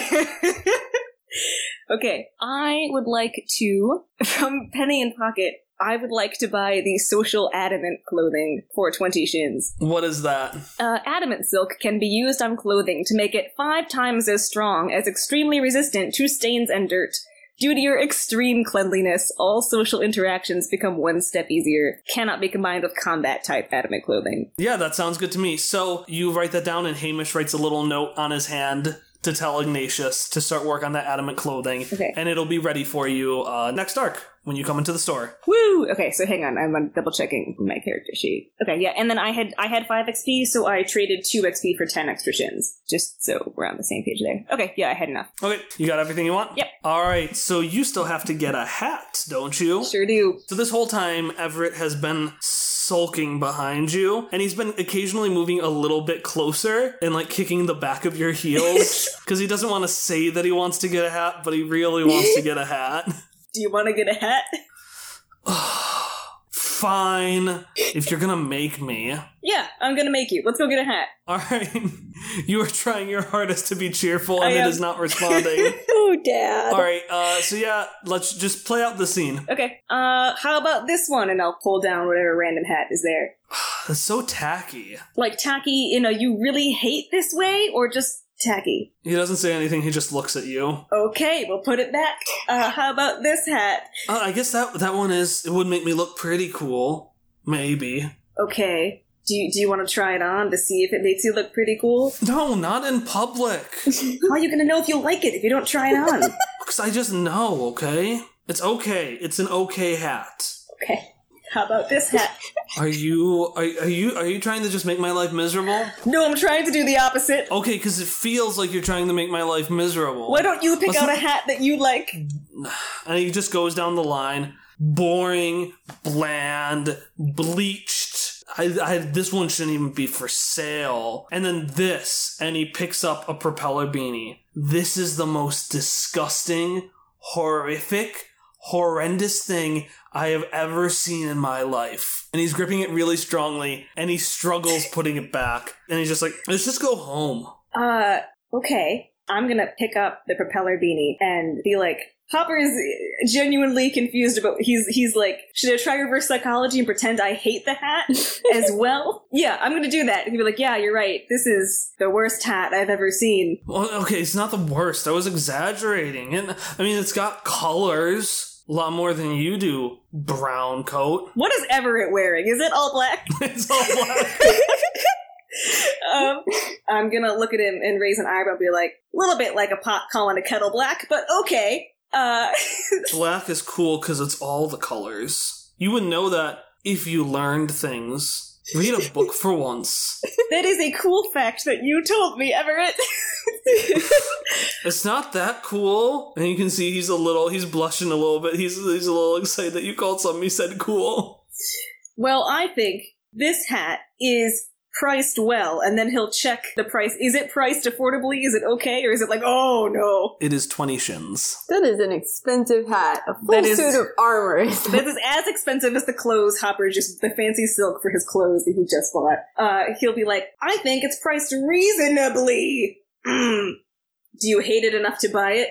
Okay, I would like to, from Penny in Pocket, I would like to buy the social adamant clothing for 20 shins. What is that? Uh, adamant silk can be used on clothing to make it five times as strong as extremely resistant to stains and dirt. Due to your extreme cleanliness, all social interactions become one step easier. Cannot be combined with combat type adamant clothing. Yeah, that sounds good to me. So you write that down, and Hamish writes a little note on his hand to tell Ignatius to start work on that adamant clothing. Okay. And it'll be ready for you uh, next arc when you come into the store. Woo! Okay, so hang on, I'm uh, double checking my character sheet. Okay, yeah, and then I had I had five XP, so I traded two XP for ten extra shins, just so we're on the same page there. Okay, yeah, I had enough. Okay, you got everything you want? Yep. All right, so you still have to get a hat, don't you? Sure do. So this whole time, Everett has been sulking behind you, and he's been occasionally moving a little bit closer and like kicking the back of your heels because he doesn't want to say that he wants to get a hat, but he really wants to get a hat. Do you want to get a hat? Fine, if you're gonna make me. Yeah, I'm gonna make you. Let's go get a hat. All right, you are trying your hardest to be cheerful, and I it am. is not responding. Oh, Dad. All right, uh, so yeah, let's just play out the scene. Okay. Uh, how about this one? And I'll pull down whatever random hat is there. That's so tacky. Like tacky in a you really hate this way, or just tacky? He doesn't say anything. He just looks at you. Okay, we'll put it back. Uh, how about this hat? Uh, I guess that that one is. It would make me look pretty cool. Maybe. Okay. Do you, do you want to try it on to see if it makes you look pretty cool? No, not in public. How are you gonna know if you like it if you don't try it on? Because I just know. Okay, it's okay. It's an okay hat. okay. How about this hat? Are you are, are you are you trying to just make my life miserable? No, I'm trying to do the opposite. Okay, because it feels like you're trying to make my life miserable. Why don't you pick Let's out a hat that you like? And he just goes down the line. Boring, bland, bleached. I, I, this one shouldn't even be for sale. And then this, and he picks up a propeller beanie. This is the most disgusting, horrific, horrendous thing I have ever seen in my life. And he's gripping it really strongly, and he struggles putting it back. And he's just like, let's just go home. Uh, okay. I'm gonna pick up the propeller beanie and be like, Hopper is genuinely confused about. He's he's like, should I try reverse psychology and pretend I hate the hat as well? Yeah, I'm gonna do that. He'd be like, yeah, you're right. This is the worst hat I've ever seen. Well, okay, it's not the worst. I was exaggerating. And I mean, it's got colors a lot more than you do. Brown coat. What is Everett wearing? Is it all black? It's all black. um, I'm gonna look at him and raise an eyebrow and be like, a little bit like a pot calling a kettle black, but okay. Uh, black is cool because it's all the colors. You would know that if you learned things. Read a book for once. that is a cool fact that you told me, Everett. It's not that cool. And you can see he's a little, he's blushing a little bit. He's, he's a little excited that you called something he said cool. well, I think this hat is priced well, and then he'll check the price. Is it priced affordably? Is it okay? Or is it like, oh no? It is 20 shins. That is an expensive hat. A full That is- suit of armor. is- This is as expensive as the clothes Hopper just the fancy silk for his clothes that he just bought. Uh, he'll be like, I think it's priced reasonably. Mm. Do you hate it enough to buy it?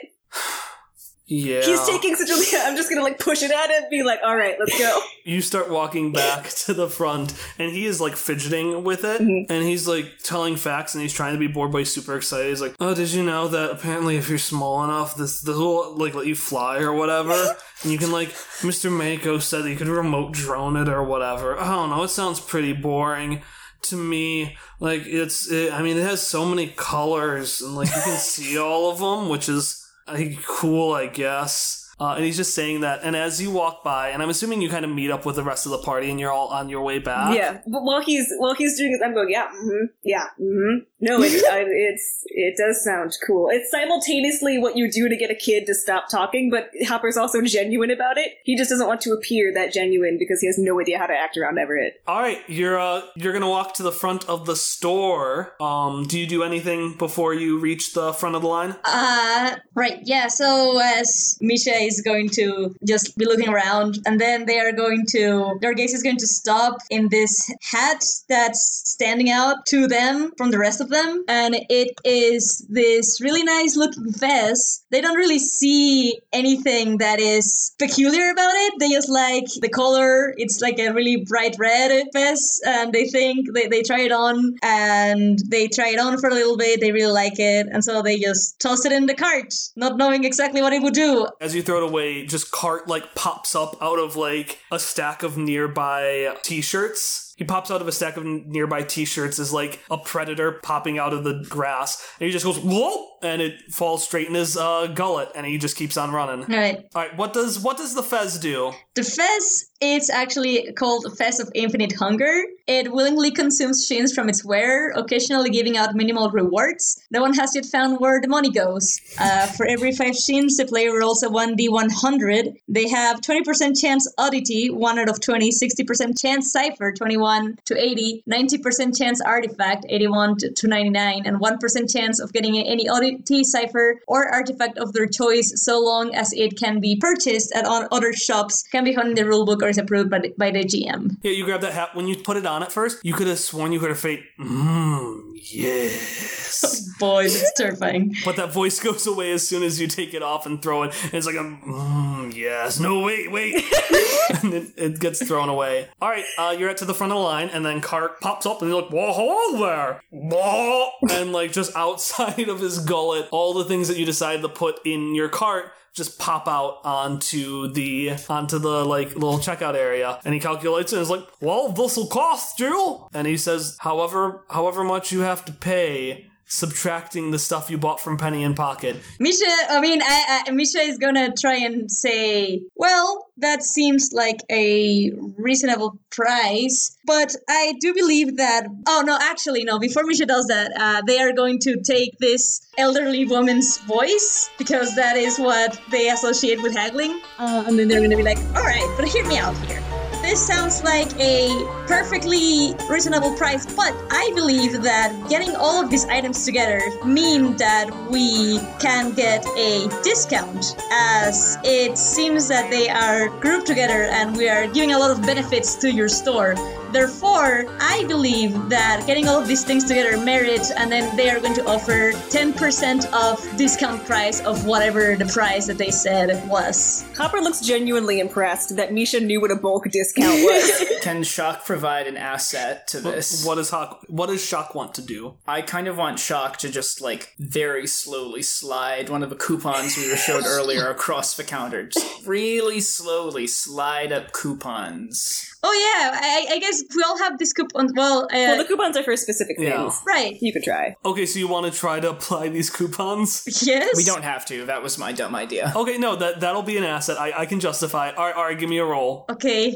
Yeah. He's taking such a. I'm just gonna like push it at him, and be like, all right, let's go. you start walking back to the front and he is like fidgeting with it Mm-hmm. and he's like telling facts and he's trying to be bored but he's super excited he's like oh did you know that apparently if you're small enough this this will like let you fly or whatever and you can like mr mako said that you could remote drone it or whatever i don't know it sounds pretty boring to me like it's it, i mean it has so many colors and like you can see all of them which is I cool, I guess. Uh, and he's just saying that. And as you walk by, and I'm assuming you kind of meet up with the rest of the party, and you're all on your way back. yeah, but while he's while he's doing this, I'm going, yeah, hmm yeah, hmm no, it, I, it's it does sound cool. It's simultaneously what you do to get a kid to stop talking, but Hopper's also genuine about it. He just doesn't want to appear that genuine because he has no idea how to act around Everett. All right, you're uh, you're gonna walk to the front of the store. Um, do you do anything before you reach the front of the line? Uh, right, yeah, so as Misha is going to just be looking around, and then they are going to, their gaze is going to stop in this hat that's standing out to them from the rest of them, and it is this really nice looking vest. They don't really see anything that is peculiar about it, they just like the color, it's like a really bright red vest, and they think, they, they try it on, and they try it on for a little bit, they really like it, and so they just toss it in the cart, not knowing exactly what it would do. As you throw it away, just cart like pops up out of like a stack of nearby t-shirts. He pops out of a stack of nearby t-shirts as like a predator popping out of the grass, and he just goes whoa, and it falls straight in his uh, gullet, and he just keeps on running. Right. All right, what does what does the fez do? The Fez is actually called Fez of Infinite Hunger. It willingly consumes shins from its wearer, occasionally giving out minimal rewards. No one has yet found where the money goes. Uh, for every 5 shins, the player rolls a 1d100. They have 20% chance oddity, 1 out of 20, 60% chance cipher, 21 to 80, 90% chance artifact, 81 to, to 99, and 1% chance of getting any oddity, cipher, or artifact of their choice so long as it can be purchased at other shops, can be found in the rulebook, or is approved by the, by the GM. Yeah, you grab that hat. When you put it on at first, you could have sworn you could have fake, mmm, yes. Boy, that's terrifying. but that voice goes away as soon as you take it off and throw it. And it's like a, mmm, yes. No, wait, wait. and it, it gets thrown away. All right, uh, you're at to the front of the line, and then Cart pops up, and you're like, whoa, hello there. Whoa. And like just outside of his gullet, all the things that you decide to put in your cart just pop out onto the onto the like little checkout area and he calculates it and is like well this'll cost you. And he says however however much you have to pay subtracting the stuff you bought from penny in pocket Misha, I mean, I, I, Misha is gonna try and say, well, that seems like a reasonable price, but I do believe that. Oh, no, actually, no, before Misha does that, uh, they are going to take this elderly woman's voice because that is what they associate with haggling. Uh, and then they're gonna be like, all right, but hear me out here. This sounds like a perfectly reasonable price, but I believe that getting all of these items together mean that we can get a discount as it seems that they are grouped together and we are giving a lot of benefits to your store. Therefore, I believe that getting all of these things together marriage, and then they are going to offer 10% of discount price of whatever the price that they said was. Hopper looks genuinely impressed that Misha knew what a bulk discount was. Can Shock provide an asset to this? What does Shock? What does Shock want to do? I kind of want Shock to just like very slowly slide one of the coupons we were showed earlier across the counter. Just really slowly slide up coupons. Oh yeah, I, I guess we all have this coupon. Well, uh, well, the coupons are for specific things. Yeah. right. You could try. Okay, so you want to try to apply these coupons? Yes. We don't have to. That was my dumb idea. Okay, no, that that'll be an asset. I, I can justify. it. All right, all right, give me a roll. Okay.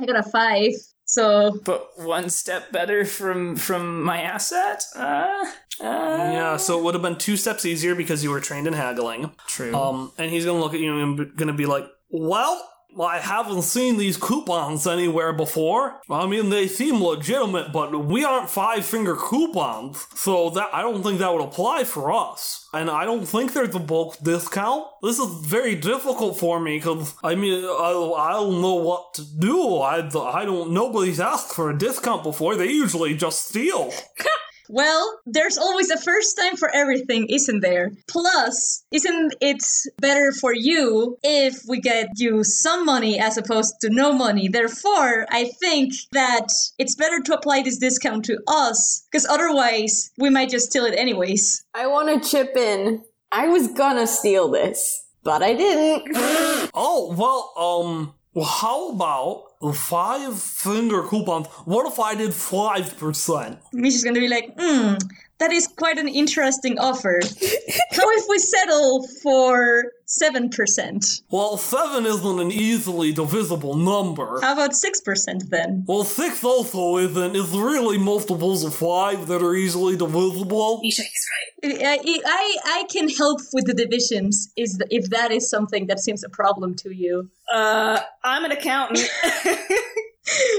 I got a five. So But one step better from from my asset. Uh, uh, Yeah, so it would have been two steps easier because you were trained in haggling. True. Um, and he's gonna look at you and gonna be like, "Well, I haven't seen these coupons anywhere before. I mean, they seem legitimate, but we aren't five finger coupons, so that I don't think that would apply for us. And I don't think there's a bulk discount. This is very difficult for me because I mean, I, I don't know what to do. I, I don't. Nobody's asked for a discount before. They usually just steal." Well, there's always a first time for everything, isn't there? Plus, isn't it better for you if we get you some money as opposed to no money? Therefore, I think that it's better to apply this discount to us, because otherwise, we might just steal it anyways. I want to chip in. I was gonna steal this, but I didn't. Oh, well, um, well, how about the five finger coupons? What if I did 5%? Misha's gonna be like, hmm, that is quite an interesting offer. How if we settle for 7%? Well, seven isn't an easily divisible number. How about 6% then? Well, six also isn't. It's really multiples of five that are easily divisible. Misha, he's right. I, I, I can help with the divisions is if that is something that seems a problem to you. Uh, I'm an accountant.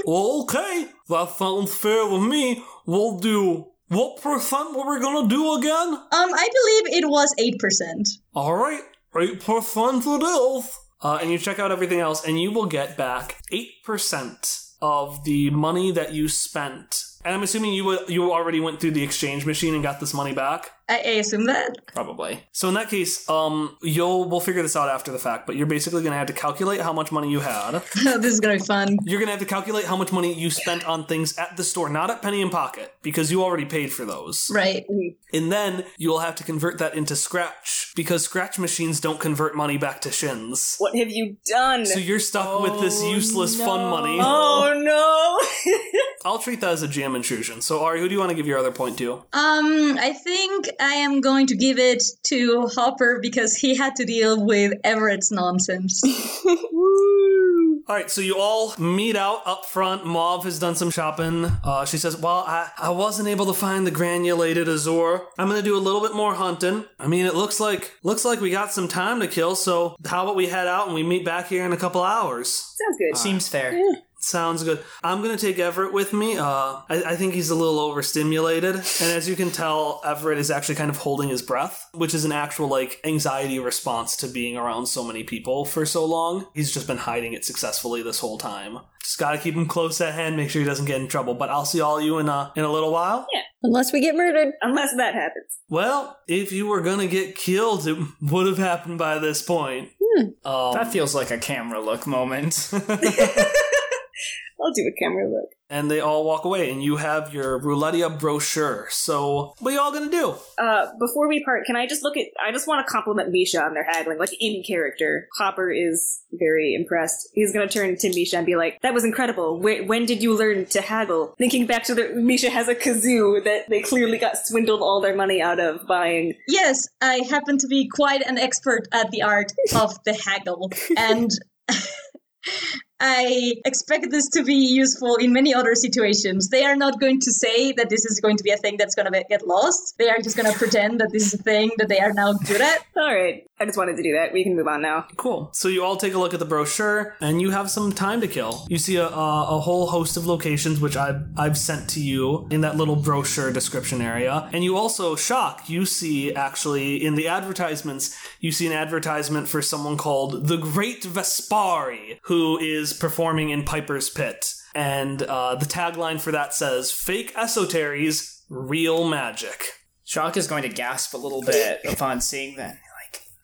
Well, okay. That sounds fair to me. We'll do. What percent were we gonna do again? Um, I believe it was 8%. Alright, 8% it is. Uh, and you check out everything else, and you will get back 8% of the money that you spent. And I'm assuming you would- you already went through the exchange machine and got this money back. I, I assume that. probably. So in that case, um, you'll we'll figure this out after the fact. But you're basically gonna have to calculate how much money you had. this is gonna be fun. You're gonna have to calculate how much money you spent on things at the store, not at Penny and Pocket, because you already paid for those. Right. And then you'll have to convert that into Scratch, because Scratch machines don't convert money back to shins. what have you done? So you're stuck with this useless fun money. oh no! I'll treat that as a GM intrusion. So Ari, who do you want to give your other point to? Um, I think I am going to give it to Hopper because he had to deal with Everett's nonsense. All right, so you all meet out up front. Mauve has done some shopping. Uh, she says, "Well, I, I wasn't able to find the granulated Azure. I'm gonna do a little bit more hunting. I mean, it looks like looks like we got some time to kill. So how about we head out and we meet back here in a couple hours? Sounds good. Seems fair. Sounds good. I'm gonna take Everett with me. Uh, I, I think he's a little overstimulated, and as you can tell, Everett is actually kind of holding his breath, which is an actual like anxiety response to being around so many people for so long. He's just been hiding it successfully this whole time. Just gotta keep him close at hand, make sure he doesn't get in trouble. But I'll see all you in a in a little while. Yeah. Unless we get murdered. Unless that happens. Well, if you were gonna get killed, it would have happened by this point. Um, That feels like a camera look moment. I'll do a camera look. and they all walk away, and you have your Roulettia brochure. So, what are y'all gonna do? Uh, before we part, can I just look at? I just want to compliment Misha on their haggling, like in character. Hopper is very impressed. He's gonna turn to Misha and be like, "That was incredible. Wh- when did you learn to haggle?" Thinking back to the Misha has a kazoo that they clearly got swindled all their money out of buying. yes, I happen to be quite an expert at the art of the haggle, and I expect this to be useful in many other situations. They are not going to say that this is going to be a thing that's going to get lost. They are just going to pretend that this is a thing that they are now good at. All right, I just wanted to do that. We can move on now. Cool. So you all take a look at the brochure, and you have some time to kill. You see a, a, a whole host of locations which I've I've sent to you in that little brochure description area, and you also shock. You see actually in the advertisements, you see an advertisement for someone called the Great Vespari, who is performing in Piper's Pit. and uh, the tagline for that says "Fake esoteries, real magic." Shock is going to gasp a little bit upon seeing that.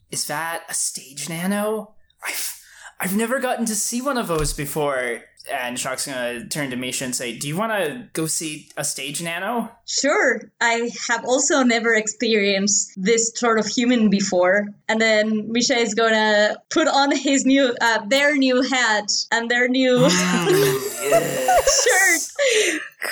Like, is that a stage nano? I've I've never gotten to see one of those before. And Shock's gonna turn to Misha and say, "Do you want to go see a stage nano?" Sure, I have also never experienced this sort of human before. And then Misha is gonna put on his new, uh, their new hat and their new shirt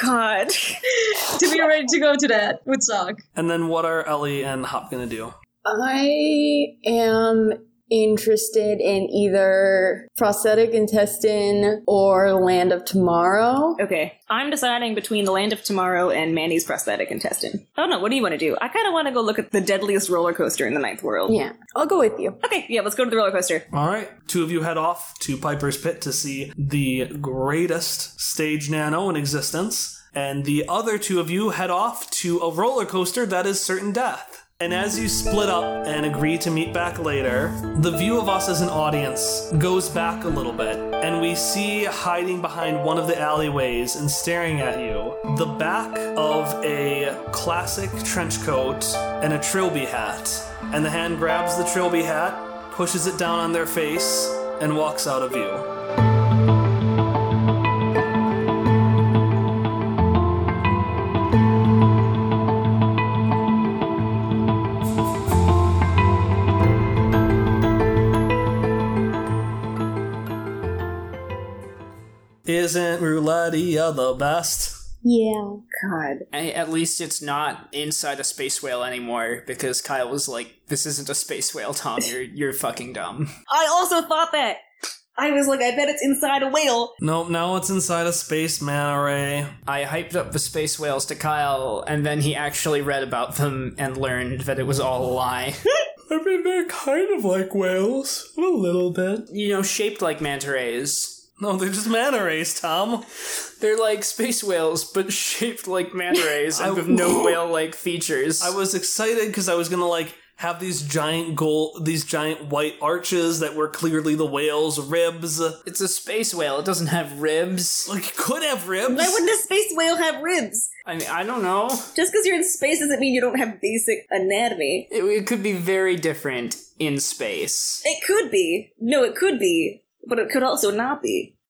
God. to be ready to go to that with Sock. And then what are Ellie and Hop gonna do? I am interested in either prosthetic intestine or land of tomorrow. Okay. I'm deciding between the Land of Tomorrow and Manny's prosthetic intestine. I don't know. What do you want to do? I kind of want to go look at the deadliest roller coaster in the ninth world. Yeah, I'll go with you. Okay, yeah, let's go to the roller coaster. All right, two of you head off to Piper's Pit to see the greatest stage nano in existence, and the other two of you head off to a roller coaster that is certain death. And as you split up and agree to meet back later, the view of us as an audience goes back a little bit, and we see hiding behind one of the alleyways and staring at you the back of a classic trench coat and a trilby hat. And the hand grabs the trilby hat, pushes it down on their face, and walks out of view. Isn't Roulettia the best? Yeah. God. I, at least it's not inside a space whale anymore because Kyle was like, "This isn't a space whale, Tom. You're you're fucking dumb." I also thought that. I was like, I bet it's inside a whale. Nope, now it's inside a space manta ray. I hyped up the space whales to Kyle, and then he actually read about them and learned that it was all a lie. I mean, they're kind of like whales. A little bit. you know, shaped like manta rays. No, they're just manta rays, Tom. They're like space whales, but shaped like manta rays and I- with no whale-like features. I was excited because I was gonna like have these giant gold, these giant white arches that were clearly the whale's ribs. it's a space whale. It doesn't have ribs. Like, it could have ribs. Why wouldn't a space whale have ribs? I mean, I don't know. Just because you're in space doesn't mean you don't have basic anatomy. It, it could be very different in space. It could be. No, it could be. But it could also not be.